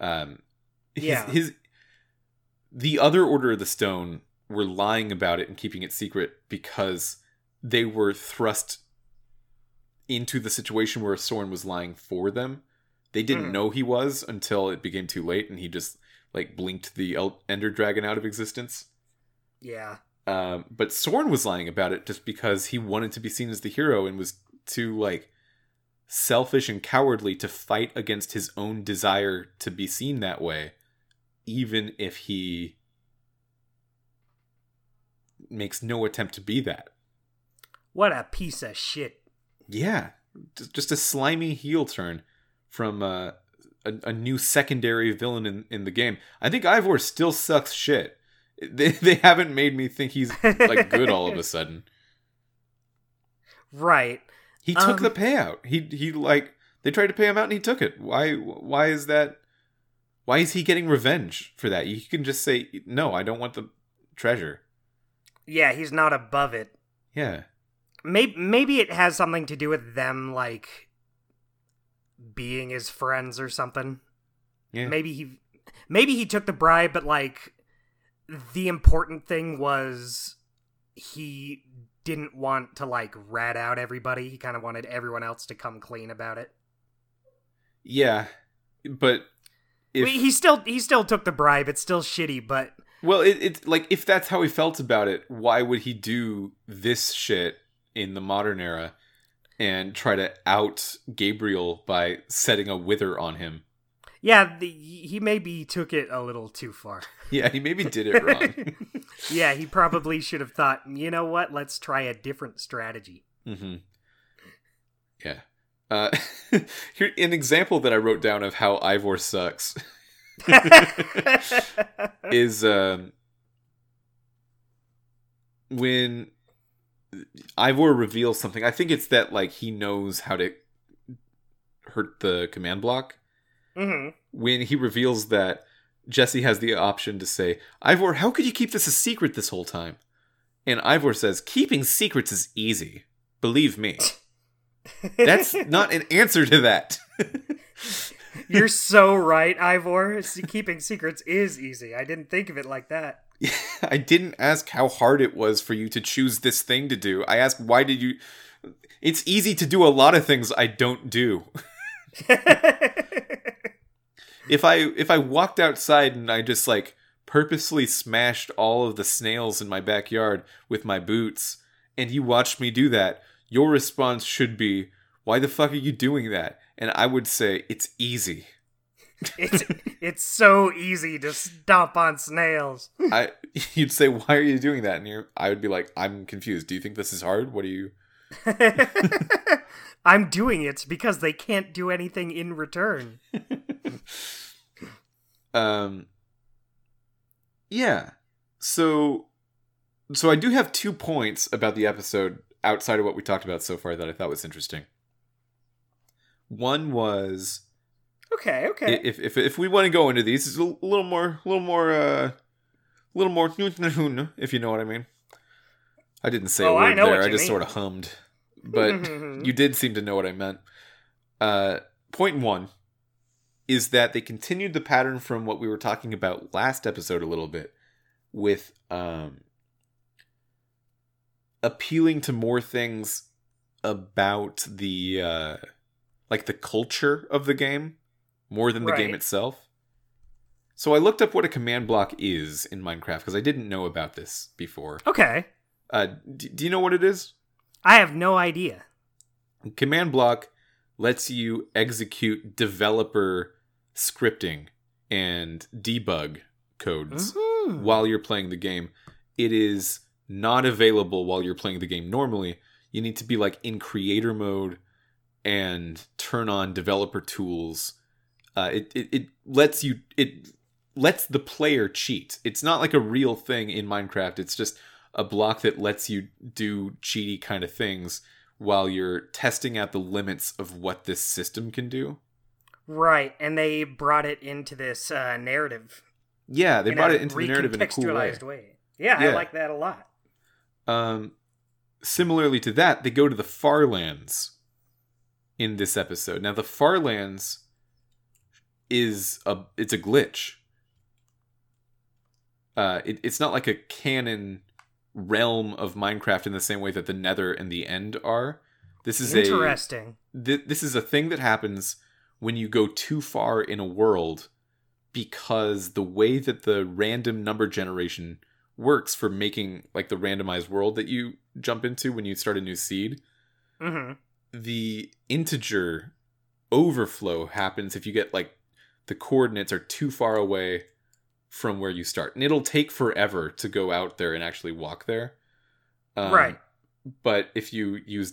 Um, his, Yeah. his the other Order of the Stone were lying about it and keeping it secret because they were thrust into the situation where Soren was lying for them. They didn't Mhm. know he was until it became too late, and he just like blinked the El- Ender Dragon out of existence. Yeah. Um, but Soren was lying about it just because he wanted to be seen as the hero and was too like selfish and cowardly to fight against his own desire to be seen that way, even if he makes no attempt to be that. What a piece of shit. Yeah, just, just a slimy heel turn from uh, a, a new secondary villain in, in the game. I think Ivor still sucks shit. They, <laughs> they haven't made me think he's like good all of a <laughs> sudden. Right. He took Um, the payout. He he like they tried to pay him out and he took it. Why why is that? Why is he getting revenge for that? You can just say no. I don't want the treasure. Yeah, he's not above it. Yeah. Maybe maybe it has something to do with them like being his friends or something. Yeah. Maybe he maybe he took the bribe but like the important thing was he didn't want to like rat out everybody. He kind of wanted everyone else to come clean about it. Yeah. But if he still he still took the bribe. It's still shitty, but Well, it, it's like if that's how he felt about it, why would he do this shit in the modern era and try to out Gabriel by setting a wither on him? yeah, the, he maybe took it a little too far. <laughs> Yeah, he maybe did it wrong. <laughs> yeah, he probably should have thought, you know what? Let's try a different strategy. hmm Yeah. Uh, <laughs> here, an example that I wrote down of how Ivor sucks <laughs> is um, when Ivor reveals something. I think it's that like he knows how to hurt the command block. hmm When he reveals that Jesse has the option to say, "Ivor, how could you keep this a secret this whole time?" And Ivor says, "Keeping secrets is easy. Believe me." <laughs> That's not an answer to that. <laughs> You're so right, Ivor. Keeping secrets is easy. I didn't think of it like that. <laughs> I didn't ask how hard it was for you to choose this thing to do. I asked why did you It's easy to do a lot of things I don't do. <laughs> If I if I walked outside and I just like purposely smashed all of the snails in my backyard with my boots and you watched me do that, your response should be, "Why the fuck are you doing that?" And I would say, "It's easy." it's it's so easy to stomp on snails. I you'd say, "Why are you doing that?" And you're, I would be like, "I'm confused. Do you think this is hard? What do you?" <laughs> I'm doing it because they can't do anything in return. <laughs> um. Yeah. So, so I do have two points about the episode outside of what we talked about so far that I thought was interesting. One was Okay, okay. if if if we want to go into these, it's a little more, a little more, uh, a little more, if you know what I mean. I didn't say Oh, a I word know there. I just mean. sort of hummed, but <laughs> you did seem to know what I meant. Uh, point one is that they continued the pattern from what we were talking about last episode a little bit with um appealing to more things about the uh like the culture of the game more than the game itself. So I looked up what a command block is in Minecraft because I didn't know about this before. okay. Uh, d- do you know what it is? I have no idea. Command block lets you execute developer scripting and debug codes Mhm. while you're playing the game. It is not available while you're playing the game normally. You need to be like in creator mode and turn on developer tools. Uh, it, it it lets you it lets the player cheat. It's not like a real thing in Minecraft. It's just a block that lets you do cheaty kind of things while you're testing out the limits of what this system can do. Right, and they brought it into this uh, narrative. Yeah, they brought it into the narrative in a cool way. way. Yeah, Yeah. I like that a lot. Um, similarly to that, they go to the Farlands in this episode. Now, the Farlands is a it's a glitch. Uh, it, it's not like a canon realm of Minecraft in the same way that the Nether and the End are. This is a Interesting. th- this is a thing that happens when you go too far in a world because the way that the random number generation works for making like the randomized world that you jump into when you start a new seed hmm the integer overflow happens if you get like the coordinates are too far away from where you start. And it'll take forever to go out there and actually walk there. Um, right. but if you use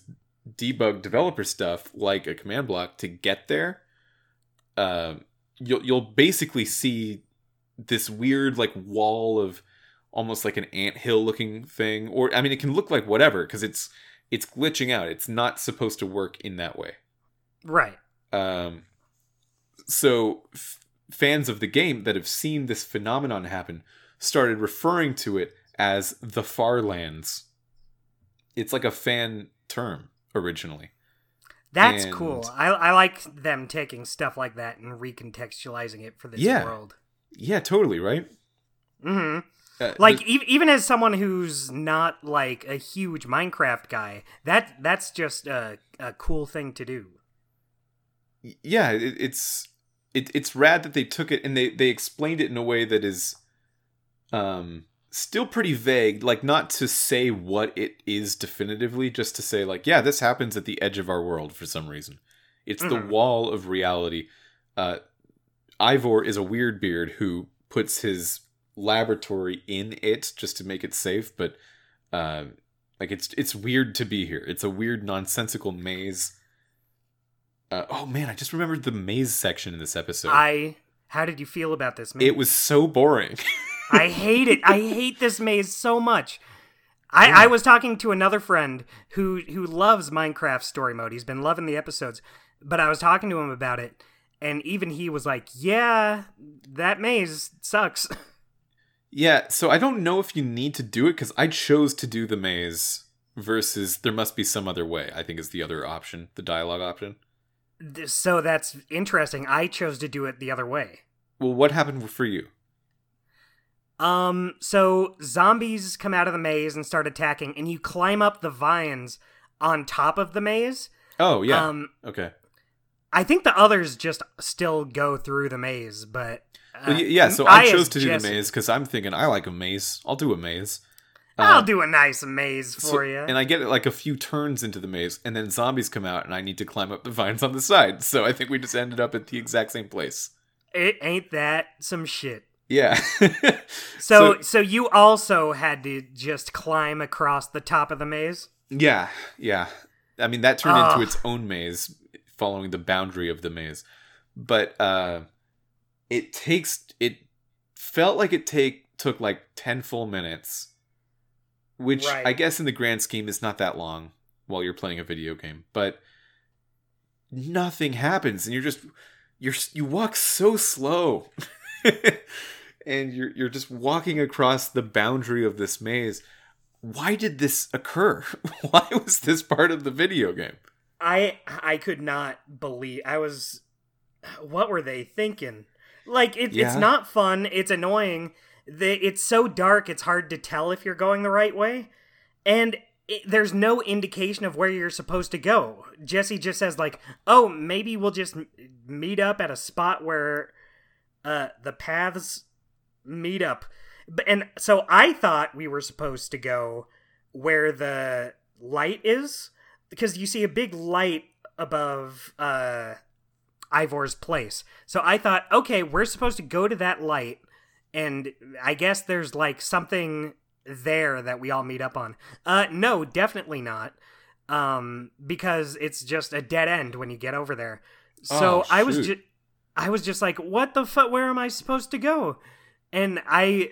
debug developer stuff like a command block to get there um, you'll you'll basically see this weird like wall of almost like an anthill looking thing. Or i mean it can look like whatever because it's it's glitching out it's not supposed to work in that way Right. um, so f- fans of the game that have seen this phenomenon happen started referring to it as the Farlands. It's like a fan term originally. That's And- cool. I, I like them taking stuff like that and recontextualizing it for this Yeah. world. Yeah, totally, right? hmm Uh, Like the- e- even as someone who's not like a huge Minecraft guy, that that's just a, a cool thing to do. yeah, it, it's it, it's rad that they took it and they they explained it in a way that is um still pretty vague like not to say what it is definitively just to say like yeah this happens at the edge of our world for some reason it's the Mhm. wall of reality uh ivor is a weird beard who puts his laboratory in it just to make it safe but uh, like it's it's weird to be here it's a weird nonsensical maze uh, oh man i just remembered the maze section in this episode I how did you feel about this maze? it was so boring <laughs> I hate it. I hate this maze so much. I, Yeah. I was talking to another friend who who loves Minecraft story mode. He's been loving the episodes, but I was talking to him about it, and even he was like, "Yeah, that maze sucks." <laughs> Yeah, so I don't know if you need to do it because I chose to do the maze versus there must be some other way, I think is the other option, the dialogue option. so that's interesting. I chose to do it the other way. Well, what happened for you? Um, so zombies come out of the maze and start attacking, and you climb up the vines on top of the maze. Oh, yeah. Um, okay. I think the others just still go through the maze, but Well, yeah, so I, as chose to do Jesse- the maze because I'm thinking I like a maze. I'll do a maze. I'll Uh, do a nice maze so- for you. And I get like a few turns into the maze, and then zombies come out, and I need to climb up the vines on the side. So I think we just ended up at the exact same place. It ain't that some shit. Yeah. <laughs> So, so you also had to just climb across the top of the maze. Yeah, yeah. I mean that turned into its own maze following the boundary of the maze. But uh it takes it felt like it take took like 10 full minutes, which Right. I guess in the grand scheme is not that long while you're playing a video game, but nothing happens and you're just you're you walk so slow. <laughs> and you're you're just walking across the boundary of this maze why did this occur? <laughs> Why was this part of the video game? I I could not believe I was. What were they thinking? Like it, it's not fun. It's annoying. The, it's so dark. It's hard to tell if you're going the right way, and it, there's no indication of where you're supposed to go. Jesse just says like, "Oh, maybe we'll just m- meet up at a spot where uh, the paths meet up." But and so I thought we were supposed to go where the light is because you see a big light above uh Ivor's place. So I thought, okay, we're supposed to go to that light and I guess there's like something there that we all meet up on. Uh no, definitely not. Um because it's just a dead end when you get over there. So Oh, I was just I was just like, what the fuck where am I supposed to go? And I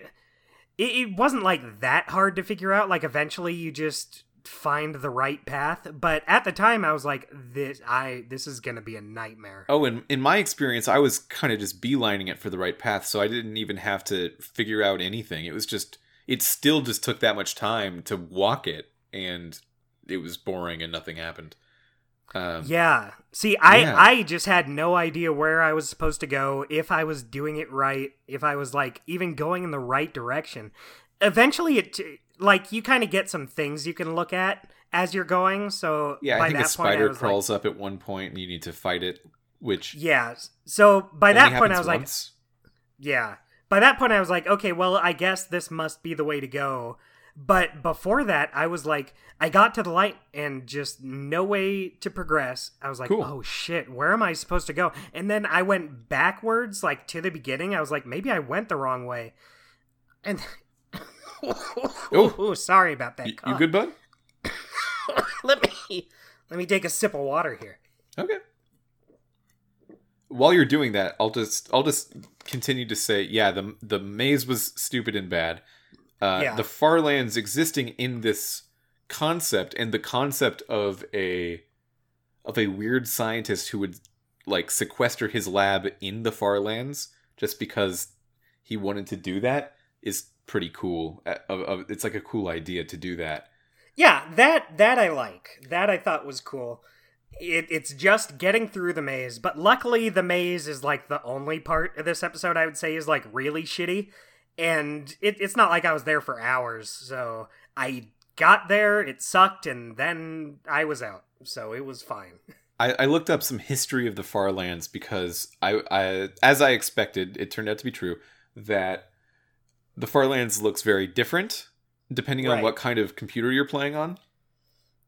it, it wasn't like that hard to figure out. Like eventually you just find the right path. But at the time I was like, this I this is gonna be a nightmare. Oh, and in my experience, I was kind of just beelining it for the right path, so I didn't even have to figure out anything. It was just, it still just took that much time to walk it, and it was boring and nothing happened. Um, Yeah. See, I Yeah. I just had no idea where I was supposed to go, if I was doing it right, if I was like even going in the right direction. Eventually it like you kind of get some things you can look at as you're going, so yeah, by I think that a spider crawls up at one point, and you need to fight it, which yeah. So by that point I was like. Yeah. By that point, I was like, okay, well, I guess this must be the way to go. But before that, I was like, I got to the light and just no way to progress. I was like, Cool. oh shit, where am I supposed to go? And then I went backwards, like to the beginning. I was like, maybe I went the wrong way. And. <laughs> Oh. Ooh, sorry about that. Y- you good, bud? <coughs> let me let me take a sip of water here. Okay. While you're doing that, I'll just I'll just continue to say, yeah, the the maze was stupid and bad. Uh, Yeah. The Farlands existing in this concept and the concept of a of a weird scientist who would like sequester his lab in the Farlands just because he wanted to do that is pretty cool. Uh, It's like a cool idea to do that. Yeah, that that I like. That I thought was cool. It, it's just getting through the maze, but luckily the maze is like the only part of this episode I would say is like really shitty, and it, it's not like I was there for hours. So I got there, it sucked, and then I was out. So it was fine. <laughs> I, I looked up some history of the Farlands because I, I, as I expected, it turned out to be true that the Farlands looks very different depending on what kind of computer you're playing on.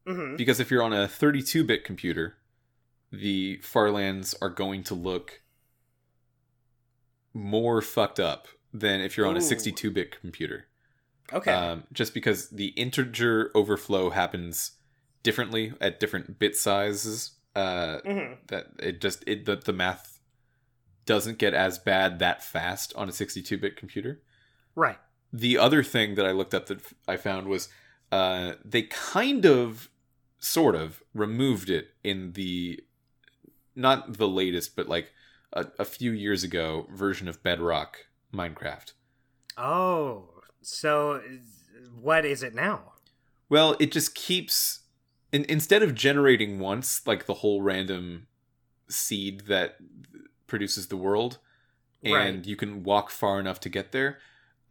hmm Because if you're on a 32-bit computer, the Farlands are going to look more fucked up than if you're on a 62-bit computer. Okay. Um, just because the integer overflow happens differently at different bit sizes. Uh, hmm that it just it the, the math doesn't get as bad that fast on a 62-bit computer Right. the other thing that i looked up that I found was uh they kind of sort of removed it in the not the latest but like a, a few years ago version of bedrock minecraft Oh, so what is it now? well it just keeps in, instead of generating once like the whole random seed that produces the world and Right. you can walk far enough to get there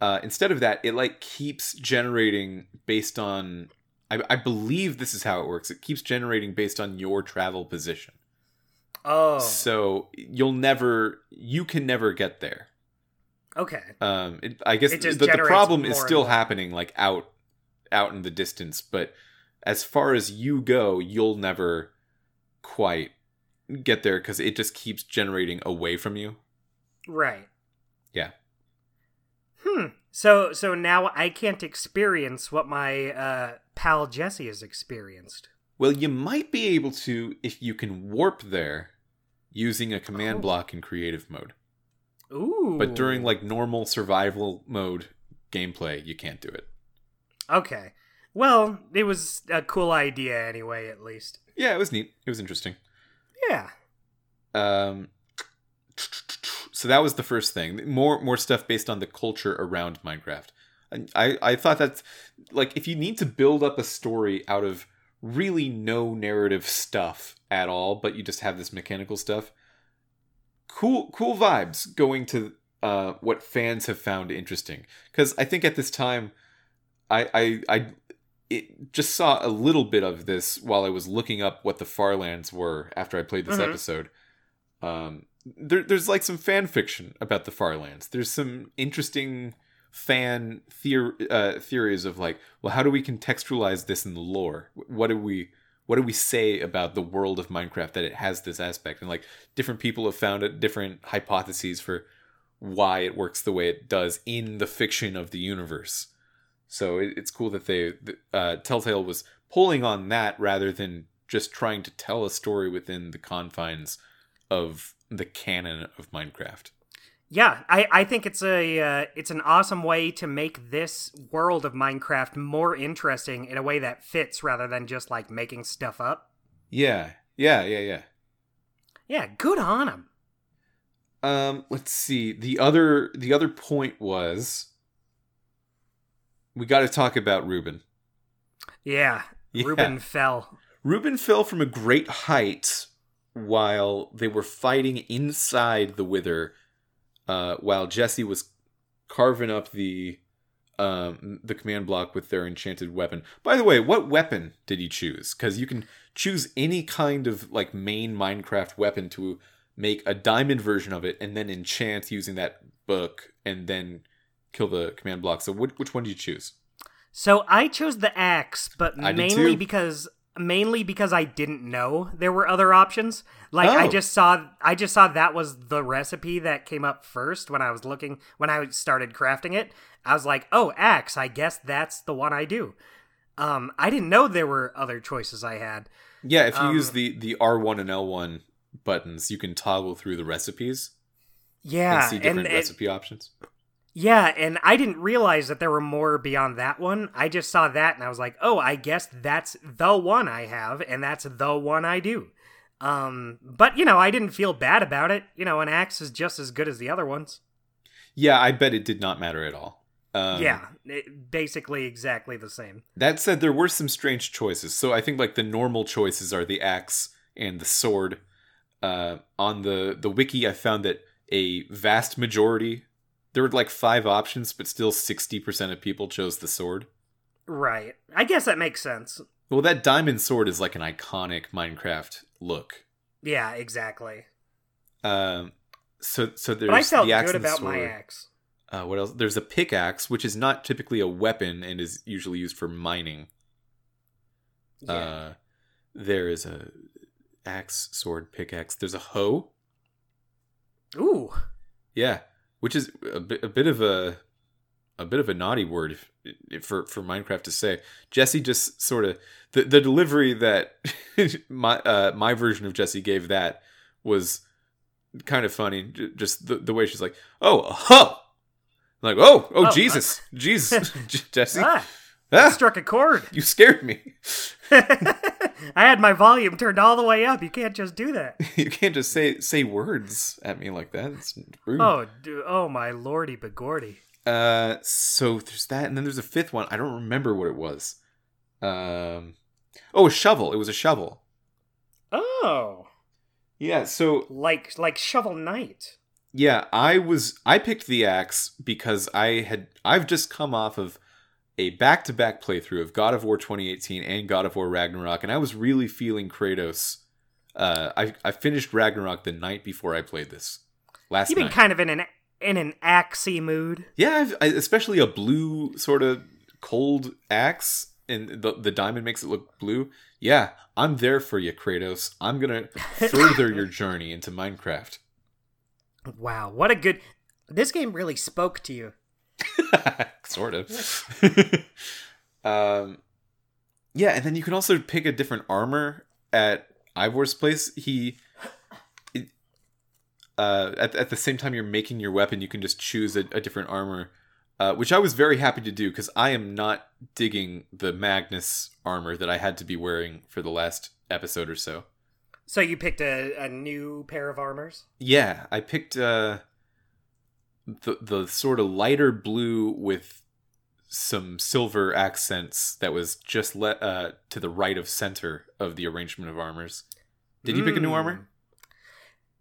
uh, instead of that it like keeps generating based on I, I believe this is how it works. It keeps generating based on your travel position. Oh, so you'll never you can never get there. Okay. um it, i guess the, the problem is still happening like out out in the distance but as far as you go you'll never quite get there because it just keeps generating away from you. Right. Hmm. So so now I can't experience what my uh, pal Jesse has experienced. Well, you might be able to if you can warp there using a command Oh. block in creative mode. Ooh. But during like normal survival mode gameplay, you can't do it. Okay. Well, it was a cool idea anyway, at least. Yeah, it was neat. It was interesting. Yeah. Um, so that was the first thing. More more stuff based on the culture around Minecraft. And I I thought that's like if you need to build up a story out of really no narrative stuff at all, but you just have this mechanical stuff. Cool cool vibes going to uh, what fans have found interesting because I think at this time I I I it just saw a little bit of this while I was looking up what the Farlands were after I played this Mhm. episode. Um, there, there's like some fan fiction about the Farlands. There's some interesting fan theor- uh, theories of like, well, how do we contextualize this in the lore? What do we what do we say about the world of Minecraft that it has this aspect? And like different people have found it, different hypotheses for why it works the way it does in the fiction of the universe. So it, it's cool that they uh, Telltale was pulling on that rather than just trying to tell a story within the confines of the canon of Minecraft. Yeah, I, I think it's a uh, it's an awesome way to make this world of Minecraft more interesting in a way that fits rather than just like making stuff up. Yeah, yeah, yeah, yeah. Yeah, good on him. Um, let's see. The other the other point was we got to talk about Reuben. Yeah, Yeah. Reuben fell. Reuben fell from a great height while they were fighting inside the Wither, uh, while Jesse was carving up the um, the command block with their enchanted weapon. By the way, what weapon did he choose? Because you can choose any kind of like main Minecraft weapon to make a diamond version of it, and then enchant using that book, and then kill the command block. So, which, which one do you choose? So I chose the axe, but I mainly because mainly because I didn't know there were other options. Like I Oh. just saw I just saw that was the recipe that came up first when I was looking when I started crafting it. I was like, "Oh, axe, I guess that's the one I do." Um I didn't know there were other choices I had. Yeah, if you Um, use the the R1 and L1 buttons, you can toggle through the recipes Yeah, and see different and, and- recipe options. Yeah, and I didn't realize that there were more beyond that one. I just saw that and I was like, "Oh, I guess that's the one I have and that's the one I do." Um, but you know, I didn't feel bad about it. You know, an axe is just as good as the other ones. Yeah, I bet it did not matter at all. Um, yeah, it, basically exactly the same. That said, there were some strange choices. So I think like the normal choices are the axe and the sword. Uh, on the the wiki, I found that a vast majority there were like five options, but still sixty percent of people chose the sword. Right. I guess that makes sense. Well, that diamond sword is like an iconic Minecraft look. Yeah, exactly. Um, so so there's But I felt the axe good about my axe. Uh, what else? There's a pickaxe, which is not typically a weapon and is usually used for mining. Yeah. Uh, there is a axe, sword, pickaxe. There's a hoe. Ooh. Yeah, which is a bit, a bit of a a bit of a naughty word for for Minecraft to say. Jesse just sort of the the delivery that <laughs> my uh, my version of Jesse gave that was kind of funny. J- Just the, the way she's like, "Oh, hoe." I'm like, "Oh, oh, Oh, Jesus, Jesus, <laughs> <laughs> Jesse, Ah, ah, struck a chord. you scared me." <laughs> I had my volume turned all the way up. You can't just do that. <laughs> you can't just say say words at me like that. It's rude. Oh, oh my lordy begordy. Uh, so there's that, and then there's a fifth one. I don't remember what it was. Um, oh, a shovel. It was a shovel. Oh, Yeah. So like like Shovel Knight. yeah, I was I picked the axe because I had I've just come off of a back-to-back playthrough of God of War 2018 and God of War Ragnarok, and I was really feeling Kratos. Uh, I I finished Ragnarok the night before I played this last You've been night. kind of in an in an axey mood. Yeah, I've, I, especially a blue sort of cold axe, and the the diamond makes it look blue. Yeah, I'm there for you, Kratos. I'm gonna <laughs> further your journey into Minecraft. Wow, what a good. This game really spoke to you. <laughs> sort of. <laughs> um, yeah, and then you can also pick a different armor at Ivor's place. He, it, uh, at at the same time you're making your weapon, you can just choose a, a different armor, uh, which I was very happy to do because I am not digging the Magnus armor that I had to be wearing for the last episode or so. So you picked a, a new pair of armors? Yeah, I picked uh the the sort of lighter blue with some silver accents that was just let uh to the right of center of the arrangement of armors. Did you pick a new Mm. armor?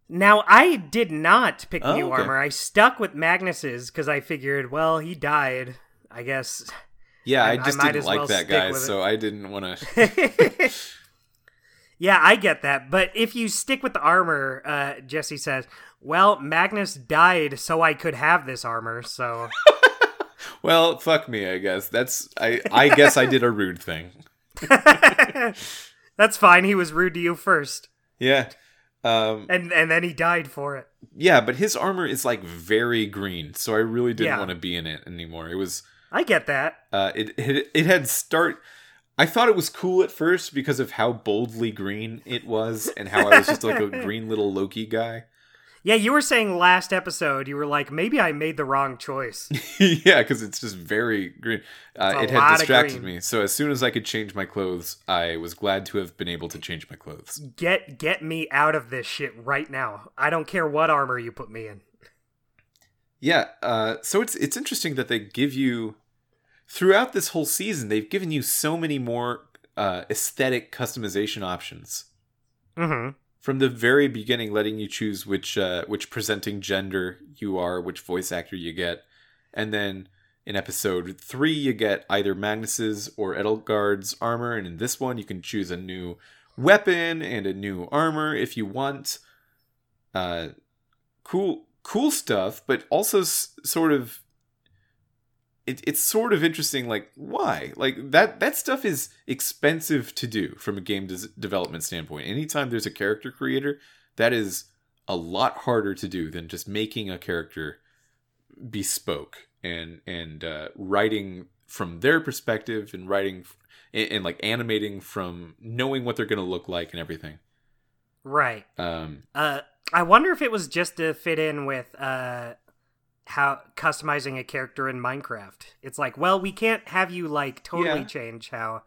Now, I did not pick Oh, new okay. armor. I stuck with Magnus's because I figured, well, he died. I guess. Yeah, I, I- I just might didn't like well that guy, so I didn't want to. <laughs> yeah, I get that. But if you stick with the armor, uh, Jesse says, well, Magnus died so I could have this armor. So. <laughs> well, fuck me, I guess. That's I. I guess I did a rude thing. <laughs> That's fine. He was rude to you first. Yeah. Um, And, and then he died for it. yeah, but his armor is like very green, so I really didn't Yeah. want to be in it anymore. It was I get that. uh, it, it it had start. I thought it was cool at first because of how boldly green it was, and how I was just like a <laughs> green little Loki guy. Yeah, you were saying last episode, you were like, maybe I made the wrong choice. <laughs> yeah, because it's just very green. Uh, it had distracted me. So as soon as I could change my clothes, I was glad to have been able to change my clothes. Get get me out of this shit right now. I don't care what armor you put me in. Yeah, uh, so it's it's interesting that they give you throughout this whole season. They've given you so many more uh, aesthetic customization options. Mm-hmm. from the very beginning letting you choose which uh, which presenting gender you are which voice actor you get and then in episode 3 you get either magnus's or Ellegaard's armor and in this one you can choose a new weapon and a new armor if you want uh cool cool stuff but also s- sort of it, it's sort of interesting like why? Like that that stuff is expensive to do from a game des- development standpoint. Anytime there's a character creator that is a lot harder to do than just making a character bespoke and and uh, writing from their perspective and writing f- and, and like animating from knowing what they're going to look like and everything. Right. um Uh, I wonder if it was just to fit in with uh, how customizing a character in Minecraft. It's like, well, we can't have you like totally Yeah. change how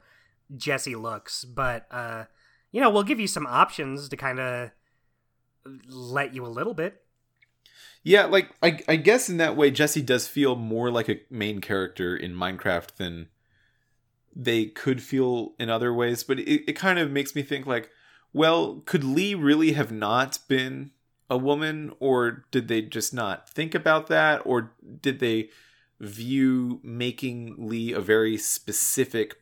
Jesse looks, but uh, you know, we'll give you some options to kind of let you a little bit. Yeah, like I, I guess in that way, Jesse does feel more like a main character in Minecraft than they could feel in other ways. But it, it kind of makes me think like, well, could Lee really have not been a woman, or did they just not think about that, or did they view making Lee a very specific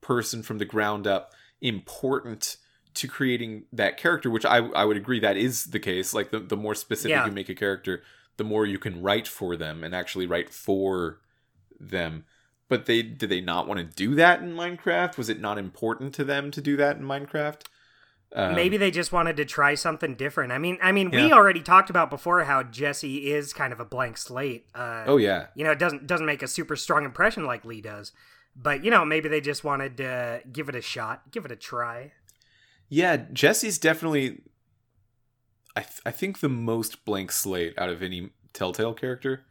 person from the ground up important to creating that character, which I I would agree that is the case. Like the, the more specific Yeah. you make a character, the more you can write for them and actually write for them. But they did they not want to do that in Minecraft? Was it not important to them to do that in Minecraft? Um, Maybe they just wanted to try something different. I mean, I mean, we already talked about before how Jesse is kind of a blank slate. Uh, Oh yeah, you know, it doesn't doesn't make a super strong impression like Lee does. But you know, maybe they just wanted to give it a shot, give it a try. yeah. Jesse's definitely, I th- I think the most blank slate out of any Telltale character.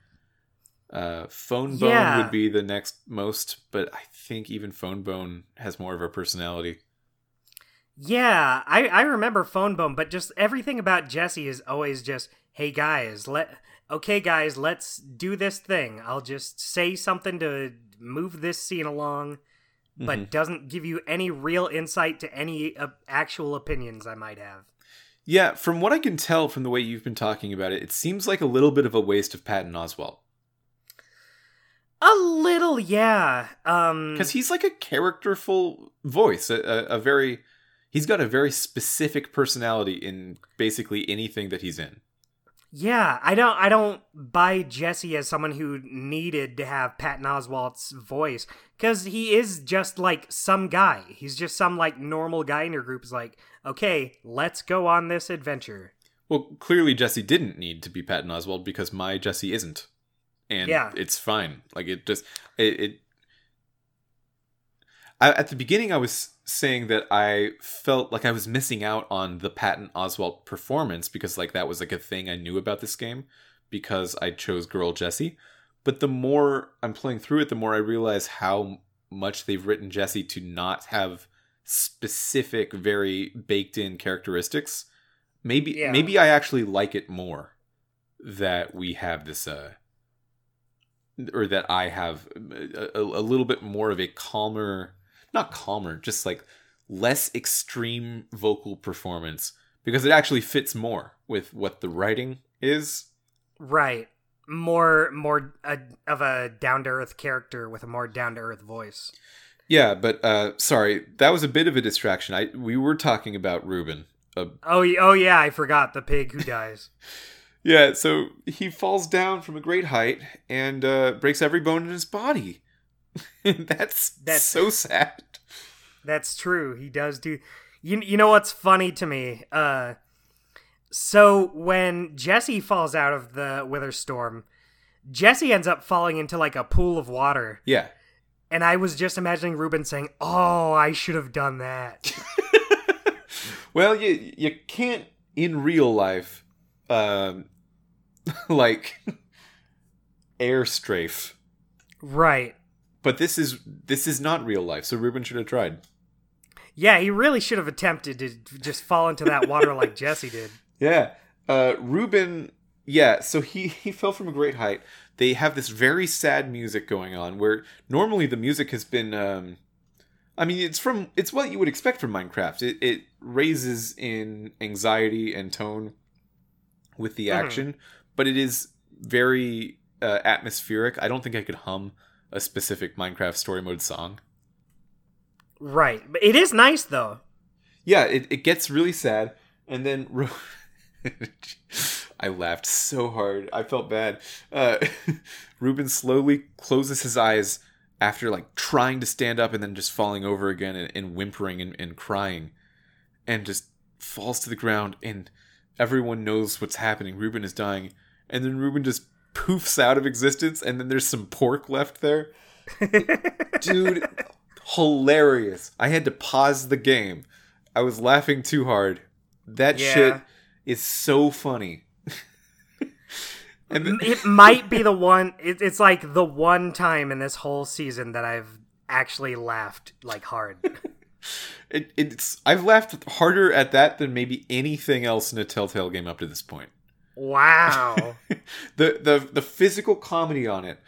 Uh, Fone Bone Yeah. would be the next most, but I think even Fone Bone has more of a personality. Yeah, I I remember Fone Bone, but just everything about Jesse is always just, "Hey guys, let okay guys, let's do this thing. I'll just say something to move this scene along." But Mhm. doesn't give you any real insight to any uh, actual opinions I might have. Yeah, from what I can tell from the way you've been talking about it, it seems like a little bit of a waste of Patton Oswalt. A little, yeah. Um, Because he's like a characterful voice, a, a, a very. He's got a very specific personality in basically anything that he's in. yeah, I don't, I don't buy Jesse as someone who needed to have Patton Oswalt's voice because he is just like some guy. He's just some like normal guy in your group. Is like, okay, let's go on this adventure. Well, clearly Jesse didn't need to be Patton Oswalt because my Jesse isn't, and Yeah. it's fine. Like it just it. it I, at the beginning, I was saying that I felt like I was missing out on the Patton Oswalt performance because like that was like a thing I knew about this game because I chose Girl Jesse. But the more I'm playing through it, the more I realize how much they've written Jesse to not have specific, very baked in characteristics. Maybe Yeah. maybe I actually like it more that we have this uh or that I have a, a, a little bit more of a calmer, not calmer, just like less extreme vocal performance because it actually fits more with what the writing is. Right. More more uh, of a down to earth character with a more down to earth voice. Yeah, but uh sorry, that was a bit of a distraction. I we were talking about Reuben. Uh, Oh, oh yeah, I forgot the pig who dies. <laughs> yeah, so he falls down from a great height and uh breaks every bone in his body. <laughs> that's That's- so sad. That's true. He does do. You you know what's funny to me? Uh, so when Jesse falls out of the Wither Storm, Jesse ends up falling into like a pool of water, Yeah. and I was just imagining Reuben saying, "Oh, I should have done that." <laughs> well, you you can't in real life, um, <laughs> like air strafe. right. But this is this is not real life, so Reuben should have tried. Yeah, he really should have attempted to just fall into that water like <laughs> Jesse did. Yeah, uh, Reuben. Yeah, so he he fell from a great height. They have this very sad music going on, where normally the music has been. Um, I mean, it's from it's what you would expect from Minecraft. It it raises in anxiety and tone with the Mhm. action, but it is very uh, atmospheric. I don't think I could hum a specific Minecraft story mode song. Right, but it is nice though. Yeah, it, it gets really sad, and then Ru- <laughs> I laughed so hard. I felt bad. Uh, <laughs> Reuben slowly closes his eyes after like trying to stand up and then just falling over again and, and whimpering and, and crying, and just falls to the ground. And everyone knows what's happening. Reuben is dying, and then Reuben just poofs out of existence, and then there's some pork left there. Dude, hilarious. I had to pause the game. I was laughing too hard. That Yeah. shit is so funny. <laughs> and then, it might be the one. It, it's like the one time in this whole season that I've actually laughed like hard. <laughs> it, it's I've laughed harder at that than maybe anything else in a Telltale game up to this point. Wow. <laughs> the the the physical comedy on it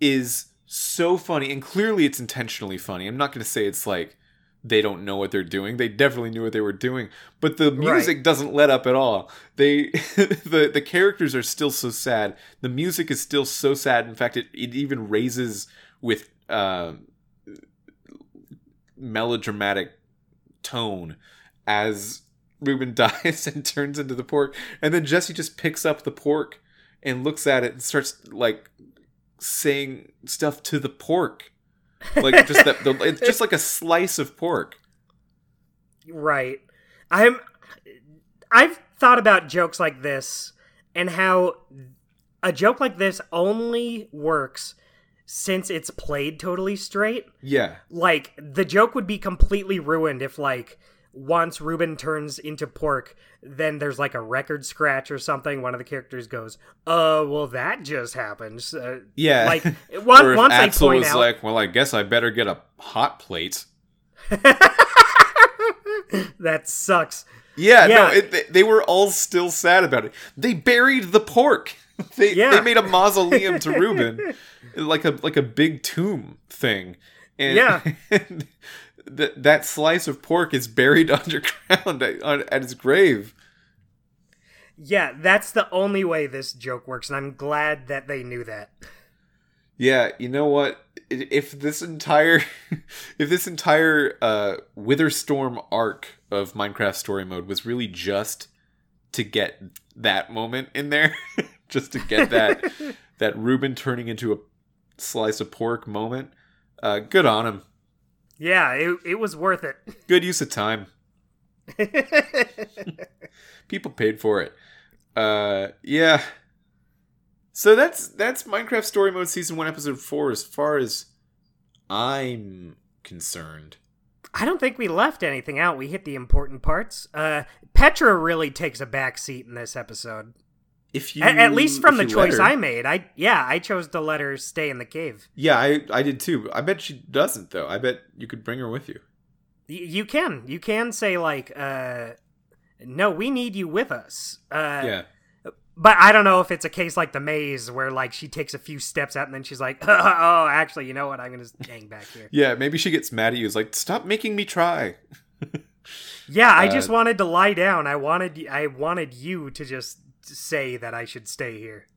is so funny and clearly it's intentionally funny. I'm not going to say it's like they don't know what they're doing. They definitely knew what they were doing, but the music doesn't let up at all. They <laughs> the the characters are still so sad. The music is still so sad. In fact, it it even raises with uh, melodramatic tone as Reuben <laughs> dies and turns into the pork, and then Jesse just picks up the pork and looks at it and starts like saying stuff to the pork, like just that. The, it's just like a slice of pork. right. I'm. I've thought about jokes like this and how a joke like this only works since it's played totally straight. Yeah, like the joke would be completely ruined if like once Reuben turns into pork, then there's like a record scratch or something. One of the characters goes, "Uh, well, that just happened." Uh, yeah. like <laughs> one, once Axel point was out, like, "Well, I guess I better get a hot plate." <laughs> that sucks. Yeah, Yeah. no, it, they, they were all still sad about it. They buried the pork. <laughs> They Yeah. they made a mausoleum to Reuben, like a like a big tomb thing. And, Yeah. and that that slice of pork is buried <laughs> underground at, at his grave. Yeah, that's the only way this joke works, and I'm glad that they knew that. Yeah, you know what? If this entire <laughs> if this entire uh Witherstorm arc of Minecraft story mode was really just to get that moment in there, <laughs> just to get that that Reuben turning into a slice of pork moment, uh good on him. Yeah, it, it was worth it. <laughs> Good use of time. People paid for it. Uh, yeah. So that's that's Minecraft Story Mode Season One, Episode Four. As far as I'm concerned, I don't think we left anything out. We hit the important parts. Uh, Petra really takes a back seat in this episode. If you A- at least from the choice her- I made. I yeah, I chose to let her stay in the cave. yeah, I I did too. I bet she doesn't though. I bet you could bring her with you. Y- you can you can say like, uh, no, we need you with us. Uh, yeah, But I don't know if it's a case like the maze where like she takes a few steps out and then she's like, <laughs> oh, actually, you know what? I'm gonna just hang back here. yeah. Maybe she gets mad at you. Is like, stop making me try. <laughs> Yeah, I Uh, just wanted to lie down. I wanted I wanted you to just say that I should stay here.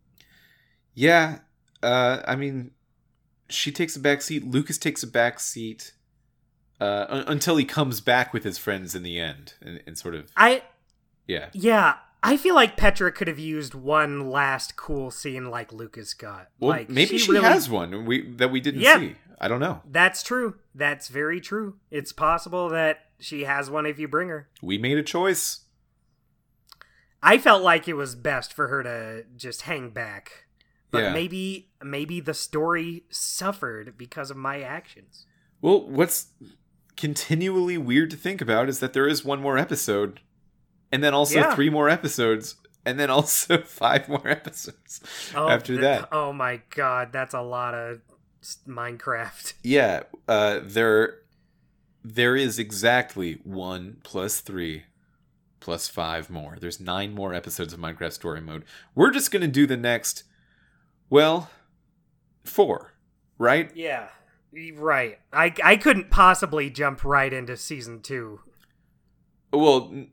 Yeah, uh, I mean, she takes a back seat. Lucas takes a back seat uh, un- until he comes back with his friends in the end, and, and sort of I yeah. yeah, I feel like Petra could have used one last cool scene like Lucas got. Well, like maybe she, really- has one we that we didn't Yeah. see. I don't know. That's true. That's very true. It's possible that she has one if you bring her. We made a choice. I felt like it was best for her to just hang back. But Yeah. maybe maybe the story suffered because of my actions. Well, what's continually weird to think about is that there is one more episode, and then also Yeah. three more episodes, and then also <laughs> five more episodes after th- that. Oh my god, that's a lot of Minecraft. <laughs> Yeah, uh, there, there is exactly one plus three, plus five more. There's nine more episodes of Minecraft Story Mode. We're just gonna do the next, well, four, right? Yeah. Right. I I couldn't possibly jump right into season 2. Well, n-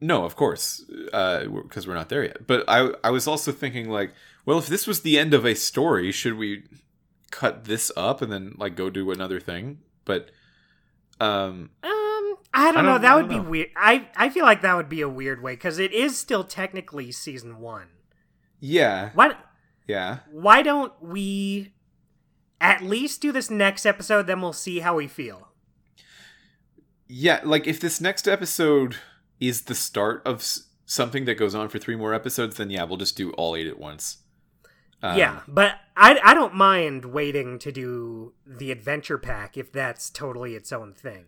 no, of course, because we're not there yet. But I, I was also thinking like, well, if this was the end of a story, should we cut this up and then like go do another thing? But, um, Um, I don't, I know. don't- That would don't be know. weird. I I feel like that would be a weird way cuz it is still technically season 1. yeah, Why yeah. why don't we at least do this next episode then we'll see how we feel. Yeah, like if this next episode is the start of s- something that goes on for three more episodes, then yeah, we'll just do all eight at once. Um, yeah, but I I don't mind waiting to do the adventure pack if that's totally its own thing.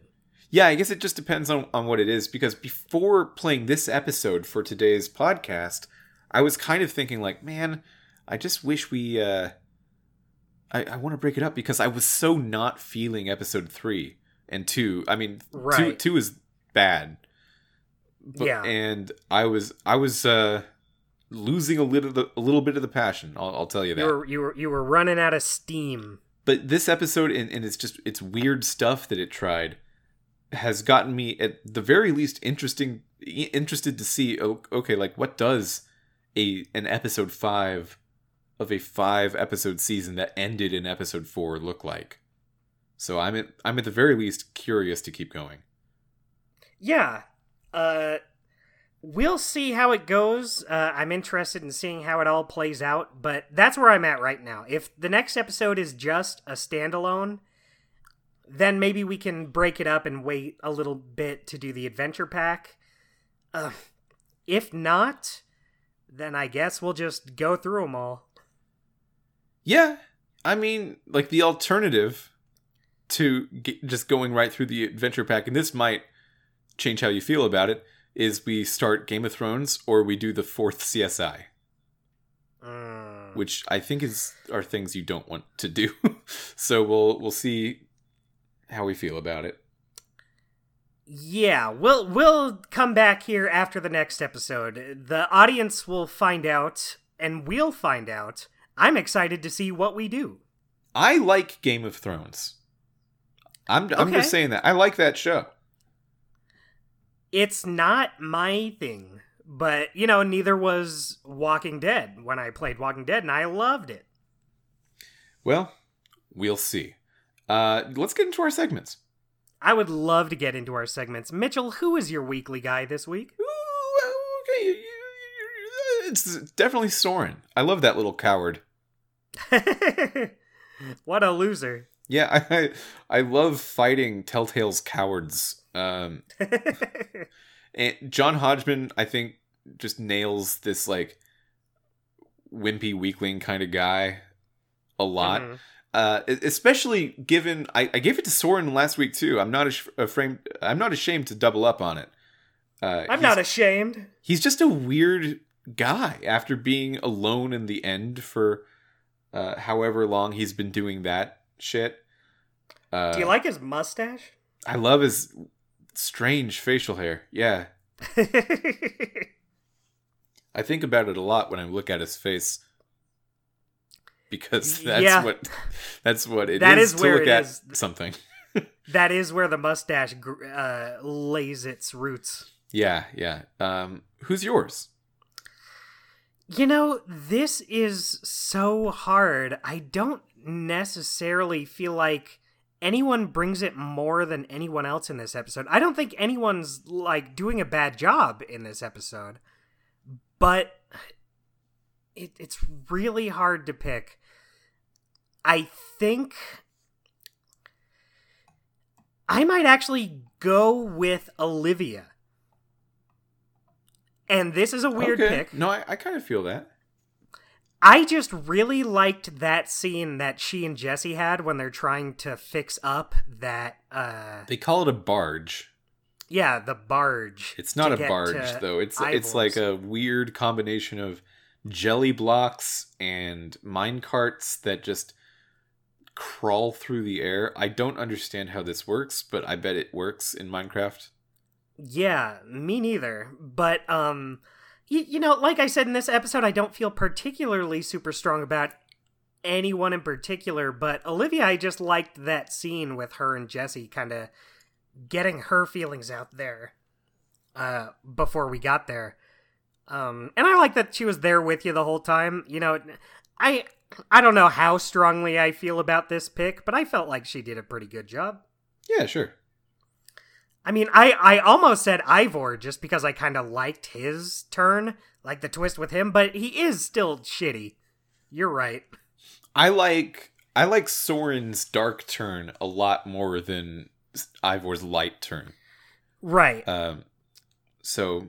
Yeah, I guess it just depends on, on what it is because before playing this episode for today's podcast, I was kind of thinking like, man, I just wish we uh I, I want to break it up because I was so not feeling episode three and two. I mean two two is bad. But, Yeah. And I was I was uh losing a little the, a little bit of the passion, I'll, I'll tell you that. You were you were you were running out of steam. but this episode and, and it's just it's weird stuff that it tried has gotten me at the very least interesting interested to see okay like what does a an episode 5 of a 5 episode season that ended in episode 4 look like so i'm at i'm at the very least curious to keep going Yeah. Uh we'll see how it goes. Uh I'm interested in seeing how it all plays out, but that's where I'm at right now. If the next episode is just a standalone, then maybe we can break it up and wait a little bit to do the adventure pack. Uh, if not, then I guess we'll just go through them all. yeah i mean like the alternative to g just going right through the adventure pack and this might change how you feel about it is we start game of thrones or we do the fourth csi Mm. which i think is are things you don't want to do <laughs> so we'll we'll see how we feel about it Yeah, we'll we'll come back here after the next episode. The audience will find out, and we'll find out. I'm excited to see what we do. i like game of thrones i'm i'm Okay. just saying that i like that show It's not my thing, but you know, neither was Walking Dead when I played Walking Dead, and I loved it. well we'll see uh let's get into our segments I would love to get into our segments. Mitchell, who is your weekly guy this week? Ooh, okay it's definitely soren i love that little coward <laughs> what a loser. yeah <laughs> i i love fighting telltale's cowards um <laughs> and john hodgman i think just nails this like wimpy weakling kind of guy a lot. Mhm. Uh, especially given I, I gave it to Soren last week too. I'm not ash- afraid. I'm not ashamed to double up on it. Uh, I'm not ashamed. he's just a weird guy after being alone in the end for uh, however long he's been doing that shit. Uh, Do you like his mustache? I love his strange facial hair. Yeah, <laughs> I think about it a lot when I look at his face because <laughs> that's Yeah. what that's what it is That is to look at is. something. <laughs> that is where the mustache uh, lays its roots. Yeah, yeah. Um, who's yours? You know, this is so hard. I don't necessarily feel like anyone brings it more than anyone else in this episode. I don't think anyone's like doing a bad job in this episode. But it, it's really hard to pick. I think I might actually go with Olivia. And this is a weird Okay. pick. No, I, I kind of feel that. I just really liked that scene that she and Jesse had when they're trying to fix up that uh They call it a barge. yeah, the barge. It's not a barge though. It's Ivor's. it's like a weird combination of jelly blocks and mine carts that just crawl through the air. I don't understand how this works, but I bet it works in Minecraft. Yeah, me neither. But um you, you know, like I said in this episode, I don't feel particularly super strong about anyone in particular, but Olivia I just liked that scene with her and Jesse kind of getting her feelings out there uh before we got there. Um and I like that she was there with you the whole time. You know, I I don't know how strongly I feel about this pick, but I felt like she did a pretty good job. Yeah, sure. I mean, I, I almost said Ivor just because I kind of liked his turn, like the twist with him, but he is still shitty. You're right. I like I like Soren's dark turn a lot more than Ivor's light turn. Right. Um, so,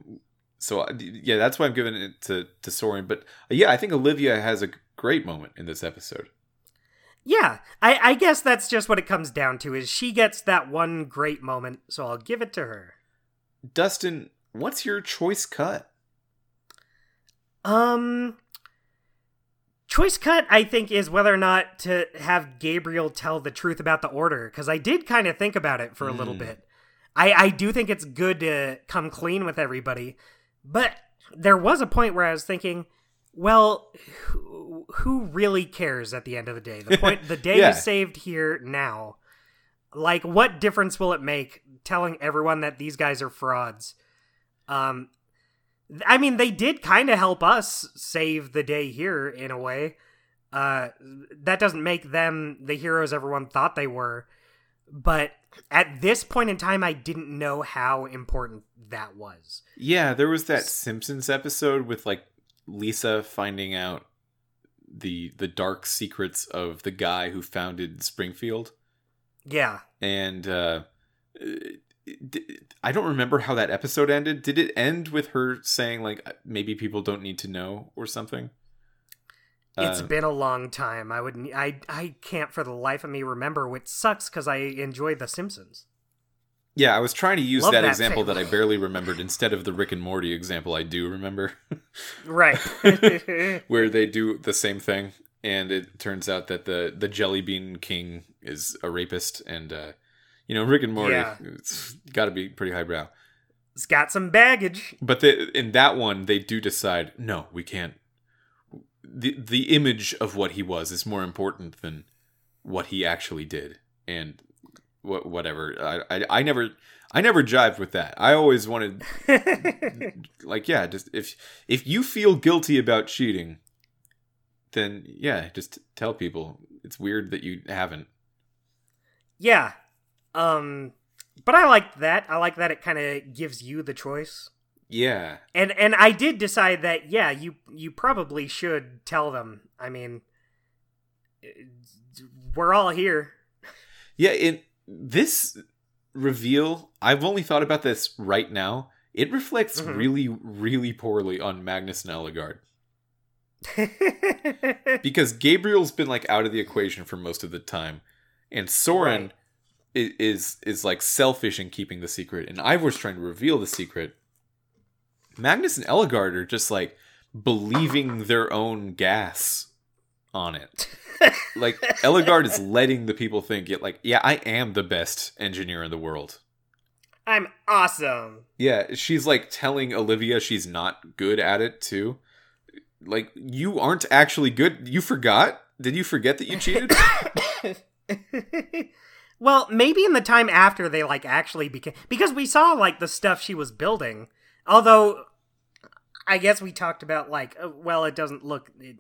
so uh, yeah, that's why I'm giving it to to Soren. But uh, yeah, I think Olivia has a great moment in this episode. yeah, I, I guess that's just what it comes down to is she gets that one great moment, so I'll give it to her. Dustin, what's your choice cut? Um choice cut I think is whether or not to have Gabriel tell the truth about the order cuz I did kind of think about it for a little Mm. bit. I I do think it's good to come clean with everybody. But there was a point where I was thinking, well, who, who really cares at the end of the day? The <laughs> point the day Yeah. is saved here now. Like what difference will it make telling everyone that these guys are frauds? Um I mean, they did kind of help us save the day here in a way. Uh, that doesn't make them the heroes everyone thought they were. But at this point in time, I didn't know how important that was. Yeah, there was that Simpsons episode with like Lisa finding out the the dark secrets of the guy who founded Springfield, Yeah. and uh, I don't remember how that episode ended. Did it end with her saying like maybe people don't need to know or something? It's Uh, been a long time. I would I I can't for the life of me remember, which sucks because I enjoy The Simpsons. Yeah, I was trying to use that, that example thing. that I <laughs> barely remembered instead of the Rick and Morty example I do remember, <laughs> Right. <laughs> where they do the same thing, and it turns out that the the Jelly Bean King is a rapist, and uh, you know Rick and Morty, Yeah. it's got to be pretty highbrow. it's got some baggage. But they, in that one, they do decide, no, we can't. The The image of what he was is more important than what he actually did, and wh- whatever. I, I I never I never jived with that. I always wanted <laughs> like yeah just if if you feel guilty about cheating then yeah just tell people it's weird that you haven't Yeah. Um but I like that. I like that it kind of gives you the choice. Yeah And and I did decide that yeah, you you probably should tell them. I mean we're all here. yeah in this reveal i've only thought about this right now it reflects Mhm. really, really poorly on Magnus and Ellegaard. <laughs> because Gabriel's been like out of the equation for most of the time, and Soren Right. i- is is like selfish in keeping the secret, and Ivor's trying to reveal the secret. Magnus and Ellegaard are just like believing their own gas on it. <laughs> Like Ellegaard is letting the people think, it like, yeah, I am the best engineer in the world. I'm awesome. Yeah, she's like telling Olivia she's not good at it too. Like, you aren't actually good. You forgot? Did you forget that you cheated? <coughs> well, maybe in the time after they like actually became because we saw like the stuff she was building. Although I guess we talked about like uh, well it doesn't look it,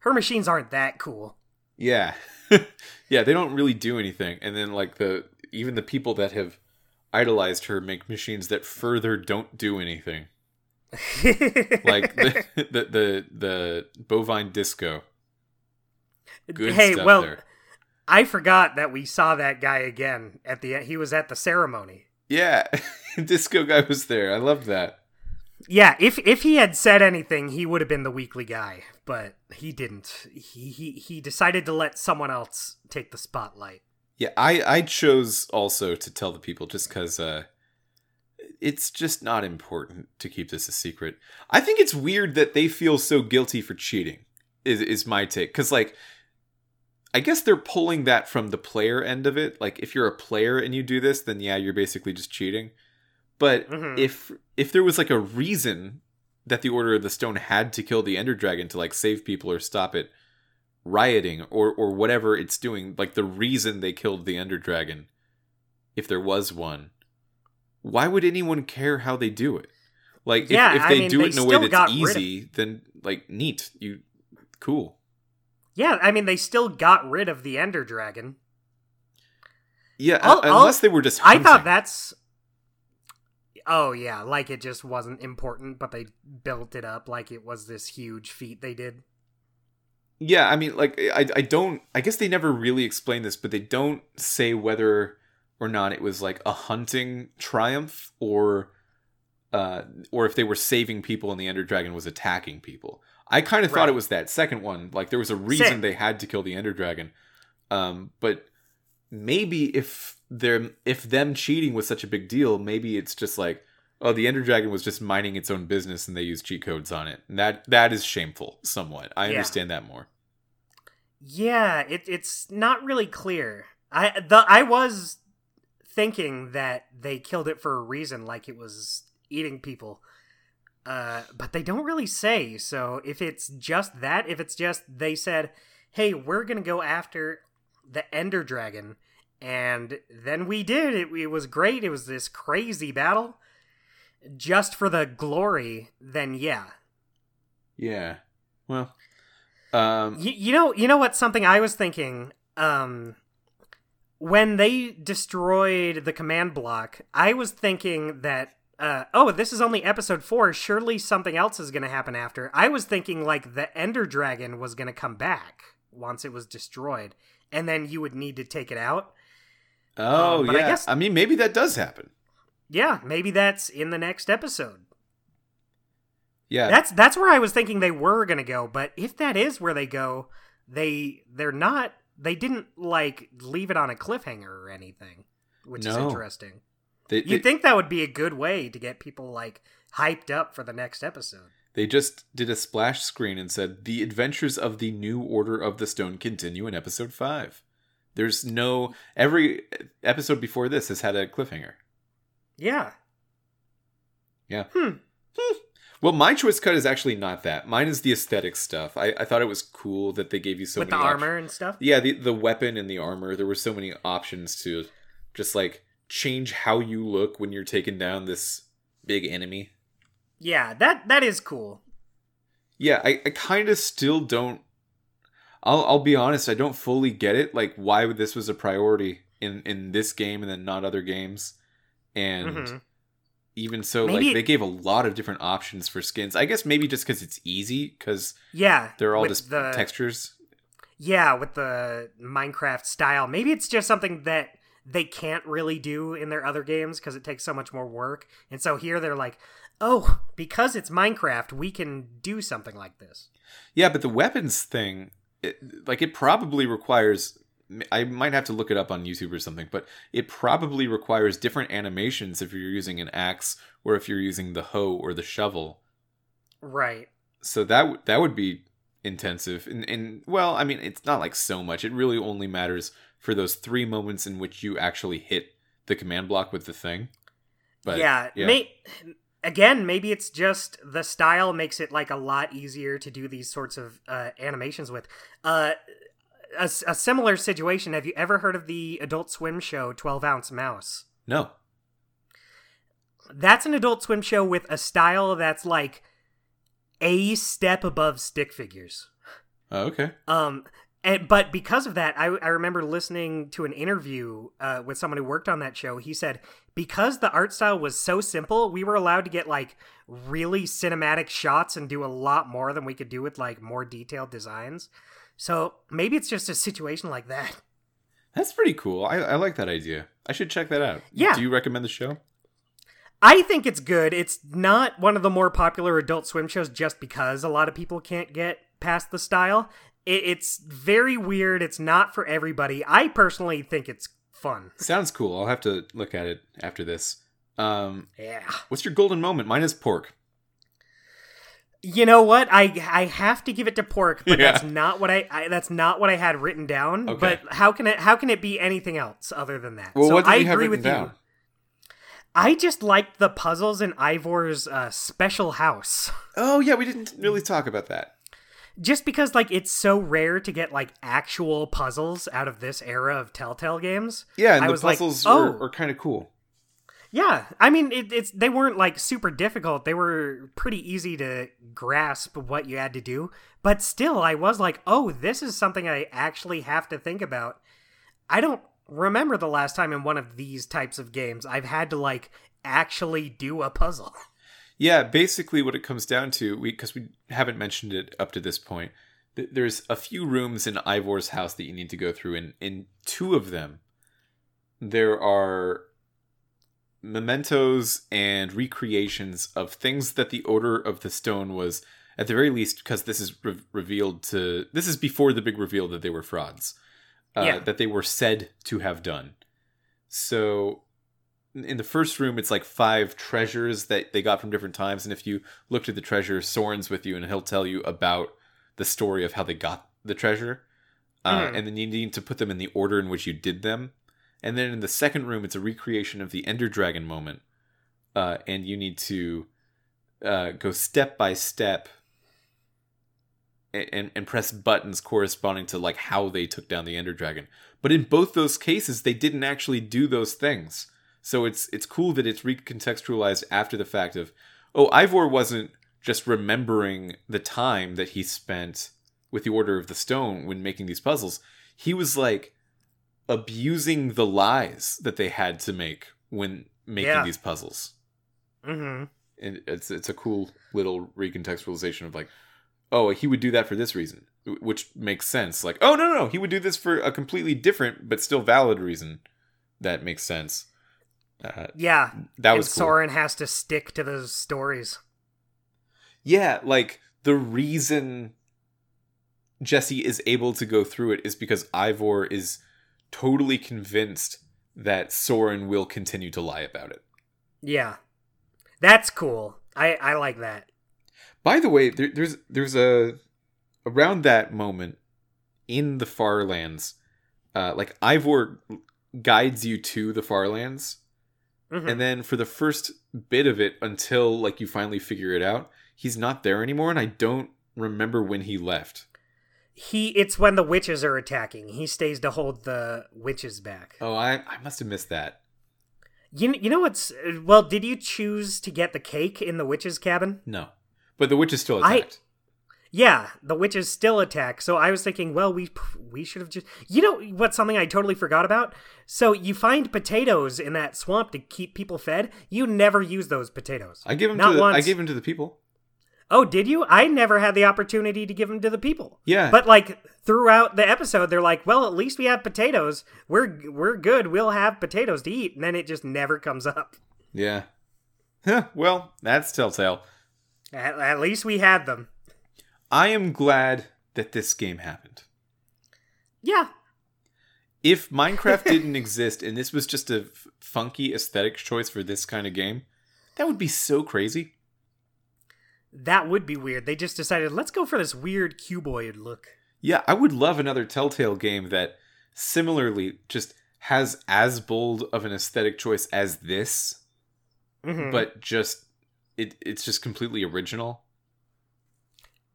her machines aren't that cool. yeah. <laughs> yeah, they don't really do anything. And then like the even the people that have idolized her make machines that further don't do anything. <laughs> Like <laughs> the the the, the bovine disco. Good hey, well, there. I forgot that we saw that guy again at the he was at the ceremony. Yeah. disco guy was there. I love that. Yeah, if if he had said anything, he would have been the weekly guy, but he didn't. He he he decided to let someone else take the spotlight. Yeah, I I chose also to tell the people just because uh, it's just not important to keep this a secret. I think it's weird that they feel so guilty for cheating. Is is my take? Because like, I guess they're pulling that from the player end of it. Like, if you're a player and you do this, then yeah, you're basically just cheating. But Mhm. if if there was like a reason that the Order of the Stone had to kill the Ender Dragon to like save people or stop it rioting or or whatever it's doing, like the reason they killed the Ender Dragon, if there was one, why would anyone care how they do it? Like if, Yeah, if I they mean, do they it in a way that's rid of- easy, then like neat, you cool. Yeah, I mean they still got rid of the Ender Dragon. Yeah, I'll- un- I'll- unless they were just I thought that's Oh yeah, like it just wasn't important, but they built it up like it was this huge feat they did. Yeah, I mean, like, I, I don't. I guess they never really explain this, but they don't say whether or not it was like a hunting triumph or, uh, or if they were saving people and the Ender Dragon was attacking people. I kind of thought Right. it was that second one. Like, there was a reason Same. they had to kill the Ender Dragon. Um, but maybe if they're if them cheating was such a big deal, maybe it's just like, oh, the Ender Dragon was just mining its own business and they used cheat codes on it. And that that is shameful, somewhat. I Yeah. understand that more. Yeah, it, it's not really clear. I the I was thinking that they killed it for a reason, like it was eating people. Uh, but they don't really say. So if it's just that, if it's just they said, "Hey, we're gonna go after the Ender Dragon," and then we did. It, it was great. It was this crazy battle, just for the glory. Then yeah, Yeah. Well, um, You, you know, you know what? Something I was thinking. Um, when they destroyed the command block, I was thinking that. Uh, oh, this is only episode four. Surely something else is going to happen after. I was thinking like the Ender Dragon was going to come back once it was destroyed, and then you would need to take it out. oh um, but I yeah. I, mean, maybe that does happen. Yeah, maybe that's in the next episode. Yeah. That's that's where I was thinking they were gonna go, but if that is where they go, they they're not. They didn't like leave it on a cliffhanger or anything, which is interesting. they, You'd they, think that would be a good way to get people like hyped up for the next episode. They just did a splash screen and said the adventures of the new Order of the Stone continue in episode five. There's no every episode before this has had a cliffhanger. Yeah. Yeah. Hmm. Well, my choice cut is actually not that. Mine is the aesthetic stuff. I, I thought it was cool that they gave you so With the many op- armor and stuff. Yeah, the the weapon and the armor. There were so many options to just like change how you look when you're taking down this big enemy. Yeah, that that is cool. Yeah, I, I kind of still don't. I'll I'll be honest. I don't fully get it. Like why would this was a priority in in this game and then not other games, and Mhm. even so, Maybe like it- they gave a lot of different options for skins. I guess maybe just because it's easy because Yeah, they're all just the, textures. Yeah, with the Minecraft style. Maybe it's just something that they can't really do in their other games because it takes so much more work. And so here they're like, oh, because it's Minecraft, we can do something like this. Yeah, but the weapons thing, it, like it probably requires. I might have to look it up on YouTube or something, but it probably requires different animations if you're using an axe or if you're using the hoe or the shovel. Right. So that that would be intensive. And, and well, I mean, it's not like so much. It really only matters for those three moments in which you actually hit the command block with the thing. But yeah, yeah. May, again, maybe it's just the style makes it like a lot easier to do these sorts of uh, animations with. Uh, a, a similar situation. Have you ever heard of the Adult Swim show Twelve Ounce Mouse? No. That's an Adult Swim show with a style that's like a step above stick figures. Oh, okay. Um, and, but because of that, I, I remember listening to an interview uh, with someone who worked on that show. He said because the art style was so simple, we were allowed to get like really cinematic shots and do a lot more than we could do with like more detailed designs. So maybe it's just a situation like that. That's pretty cool. I, I like that idea. I should check that out. Yeah. Do you recommend the show? I think it's good. It's not one of the more popular adult swim shows just because a lot of people can't get past the style. It, it's very weird. It's not for everybody. I personally think it's fun. Sounds cool. I'll have to look at it after this. Um, yeah. What's your golden moment? Mine is pork. You know what? I I have to give it to pork, but yeah. that's not what I, I, that's not what I had written down. Okay. But how can it how can it be anything else other than that? Well, so what did I you agree with down? you. I just liked the puzzles in Ivor's uh, special house. Oh yeah, we didn't really talk about that. Just because like it's so rare to get like actual puzzles out of this era of Telltale games. Yeah, and I the puzzles like, oh. are, are kind of cool. Yeah, I mean it, it's they weren't like super difficult. They were pretty easy to grasp what you had to do. But still, I was like, oh, this is something I actually have to think about. I don't remember the last time in one of these types of games I've had to like actually do a puzzle. <laughs> Yeah, basically what it comes down to, because we, we, haven't mentioned it up to this point, th- there's a few rooms in Ivor's house that you need to go through, and in two of them, there are mementos and recreations of things that the Order of the Stone was, at the very least, because this is re- revealed to. This is before the big reveal that they were frauds uh, yeah. that they were said to have done. So in the first room, it's like five treasures that they got from different times, and if you look at the treasure, Soren's with you, and he'll tell you about the story of how they got the treasure, uh, mm. and then you need to put them in the order in which you did them. And then in the second room, it's a recreation of the Ender Dragon moment, uh, and you need to uh, go step by step and, and press buttons corresponding to like how they took down the Ender Dragon. But in both those cases, they didn't actually do those things. So it's it's cool that it's recontextualized after the fact of, oh, Ivor wasn't just remembering the time that he spent with the Order of the Stone when making these puzzles. He was like abusing the lies that they had to make when making yeah. these puzzles. Mm-hmm. And it's it's a cool little recontextualization of like, oh, he would do that for this reason, which makes sense. Like, oh, no, no, no, he would do this for a completely different but still valid reason. That makes sense. Uh, yeah, that was cool. Soren has to stick to those stories. Yeah, like the reason Jesse is able to go through it is because Ivor is totally convinced that Soren will continue to lie about it. Yeah, that's cool. I I like that. By the way, there, there's there's a around that moment in the Farlands, uh, like Ivor guides you to the Farlands, mm-hmm. and then for the first bit of it, until like you finally figure it out, he's not there anymore, and I don't remember when he left. He it's when the witches are attacking. He stays to hold the witches back. Oh, I I must have missed that. You you know what's well? Did you choose to get the cake in the witches' cabin? No. But the witch is still attacked. I, yeah, the witches still attack. So I was thinking, well, we we should have just You know what's something I totally forgot about? So you find potatoes in that swamp to keep people fed. You never use those potatoes. I give them Not to the, once. I gave them to the people. Oh, did you? I never had the opportunity to give them to the people. Yeah. But like throughout the episode, they're like, "Well, at least we have potatoes. We're we're good. We'll have potatoes to eat." And then it just never comes up. Yeah. Huh, well, that's Telltale. At, at least we had them. I am glad that this game happened. Yeah. If Minecraft <laughs> didn't exist and this was just a f- funky aesthetic choice for this kind of game, that would be so crazy. That would be weird. They just decided, let's go for this weird cuboid look. Yeah, I would love another Telltale game that similarly just has as bold of an aesthetic choice as this, Mhm. but just it it's just completely original.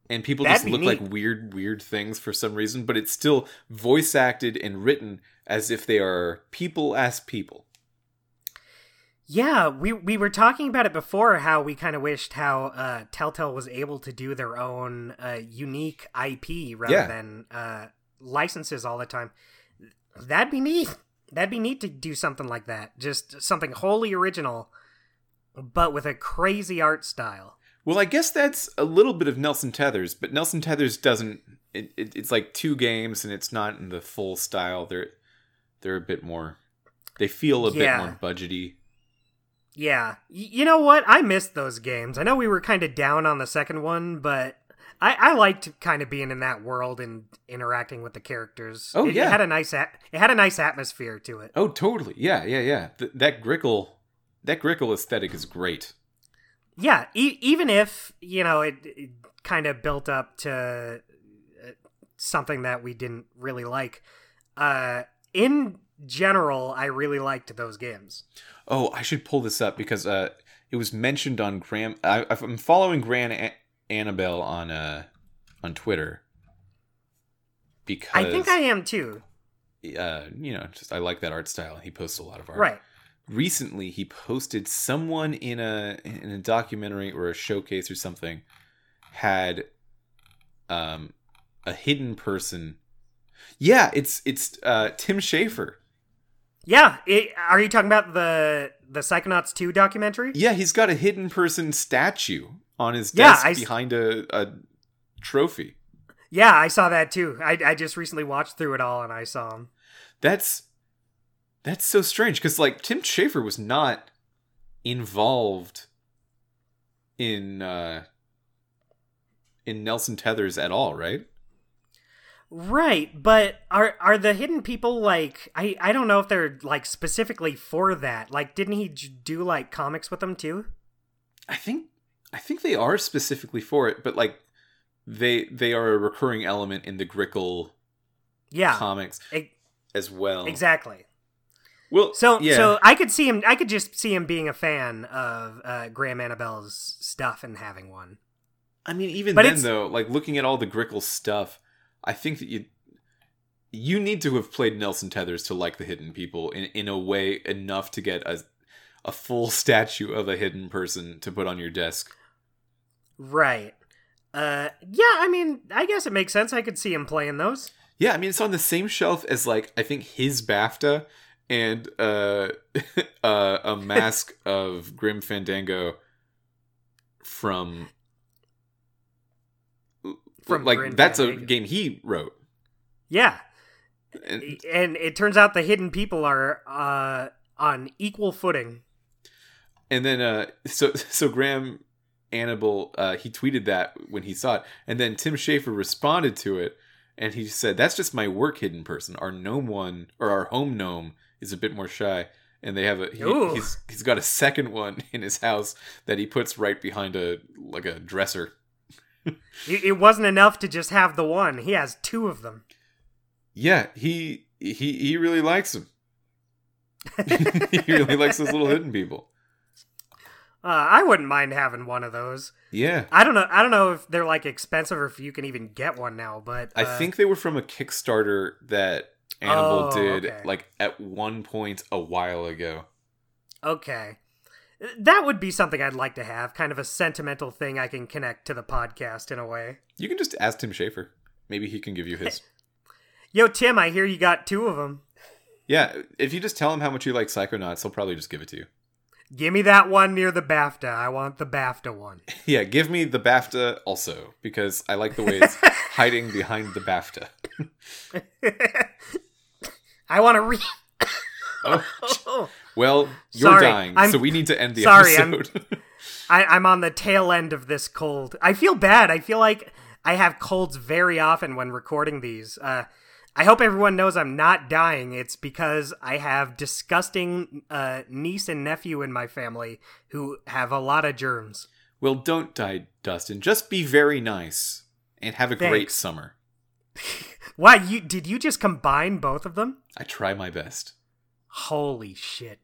And people That'd just look like weird weird things for some reason, but it's still voice acted and written as if they are people as people. Yeah, we we were talking about it before. How we kind of wished how uh, Telltale was able to do their own uh, unique IP rather Yeah. than uh, licenses all the time. That'd be neat. That'd be neat to do something like that. Just something wholly original, but with a crazy art style. Well, I guess that's a little bit of Nelson Tethers, but Nelson Tethers doesn't. It, it, it's like two games, and it's not in the full style. They're they're a bit more. They feel a Yeah. bit more budgety. Yeah, y- you know what? I missed those games. I know we were kind of down on the second one, but I, I liked kind of being in that world and interacting with the characters. Oh, it, yeah. it had a nice at- it had a nice atmosphere to it. Oh, totally. Yeah, yeah, yeah. Th- that Grickle, that Grickle aesthetic is great. Yeah, e- even if you know it, it kind of built up to uh, something that we didn't really like. Uh, in general, I really liked those games. Oh, I should pull this up because uh, it was mentioned on Graham. I, I'm following Gran A- Annable on uh on Twitter because I think I am too. uh you know just I like that art style. He posts a lot of art. Right. Recently he posted someone in a in a documentary or a showcase or something had um a hidden person yeah it's it's uh tim schafer Yeah, it, are you talking about the the Psychonauts 2 documentary? yeah he's got a hidden person statue on his Yeah, desk behind a, a trophy Yeah, I saw that too. I, I just recently watched through it all and I saw him. that's that's so strange because like tim schafer was not involved in uh in nelson tethers at all right Right, but are are the hidden people like I I don't know if they're like specifically for that. Like didn't he do like comics with them too? I think I think they are specifically for it, but like they they are a recurring element in the Grickle Yeah. comics e- as well. exactly. Well, So yeah, so I could see him I could just see him being a fan of uh Graham Annable's stuff and having one. I mean, even but then it's- though, like looking at all the Grickle stuff, I think that you you need to have played Nelson Tethers to like the hidden people in in a way enough to get a a full <laughs> statue of a hidden person to put on your desk. Right. Uh yeah, I mean, I guess it makes sense. I could see him playing those. Yeah, I mean it's on the same shelf as like I think his BAFTA and uh, <laughs> uh a mask <laughs> of Grim Fandango from From like Grim that's a game he wrote. Yeah. And, And it turns out the hidden people are uh on equal footing. and then uh so <laughs> so Graham Annable uh he tweeted that when he saw it and then Tim Schafer responded to it and he said that's just my work hidden person. Our gnome one or our home gnome is a bit more shy and they have a he, he's he's got a second one <laughs> in his house that he puts right behind a like a dresser. <laughs> It it wasn't enough to just have the one. He has two of them. Yeah, he he he really likes them. <laughs> he really likes those little hidden people. Uh, I wouldn't mind having one of those. Yeah. I don't know. I don't know if they're like expensive or if you can even get one now. But I uh, think they were from a Kickstarter that Annable Oh, did okay. like at one point a while ago. okay, that would be something I'd like to have. Kind of a sentimental thing I can connect to the podcast in a way. You can just ask Tim Schafer. Maybe he can give you his. <laughs> Yo, Tim, I hear you got two of them. yeah, if you just tell him how much you like Psychonauts, he'll probably just give it to you. Give me that one near the BAFTA. I want the BAFTA one. <laughs> Yeah, give me the BAFTA also because I like the way it's <laughs> hiding behind the BAFTA. <laughs> I want to read. Oh, <laughs> Well, you're Sorry, dying, I'm- so we need to end the sorry, I'm- episode. <laughs> I, I'm on the tail end of this cold. I feel bad. I feel like I have colds very often when recording these. Uh, I hope everyone knows I'm not dying. It's because I have disgusting uh, niece and nephew in my family who have a lot of germs. well, don't die, Dustin. Just be very nice and have a great summer. Why you did you just combine both of them? I try my best. Holy shit.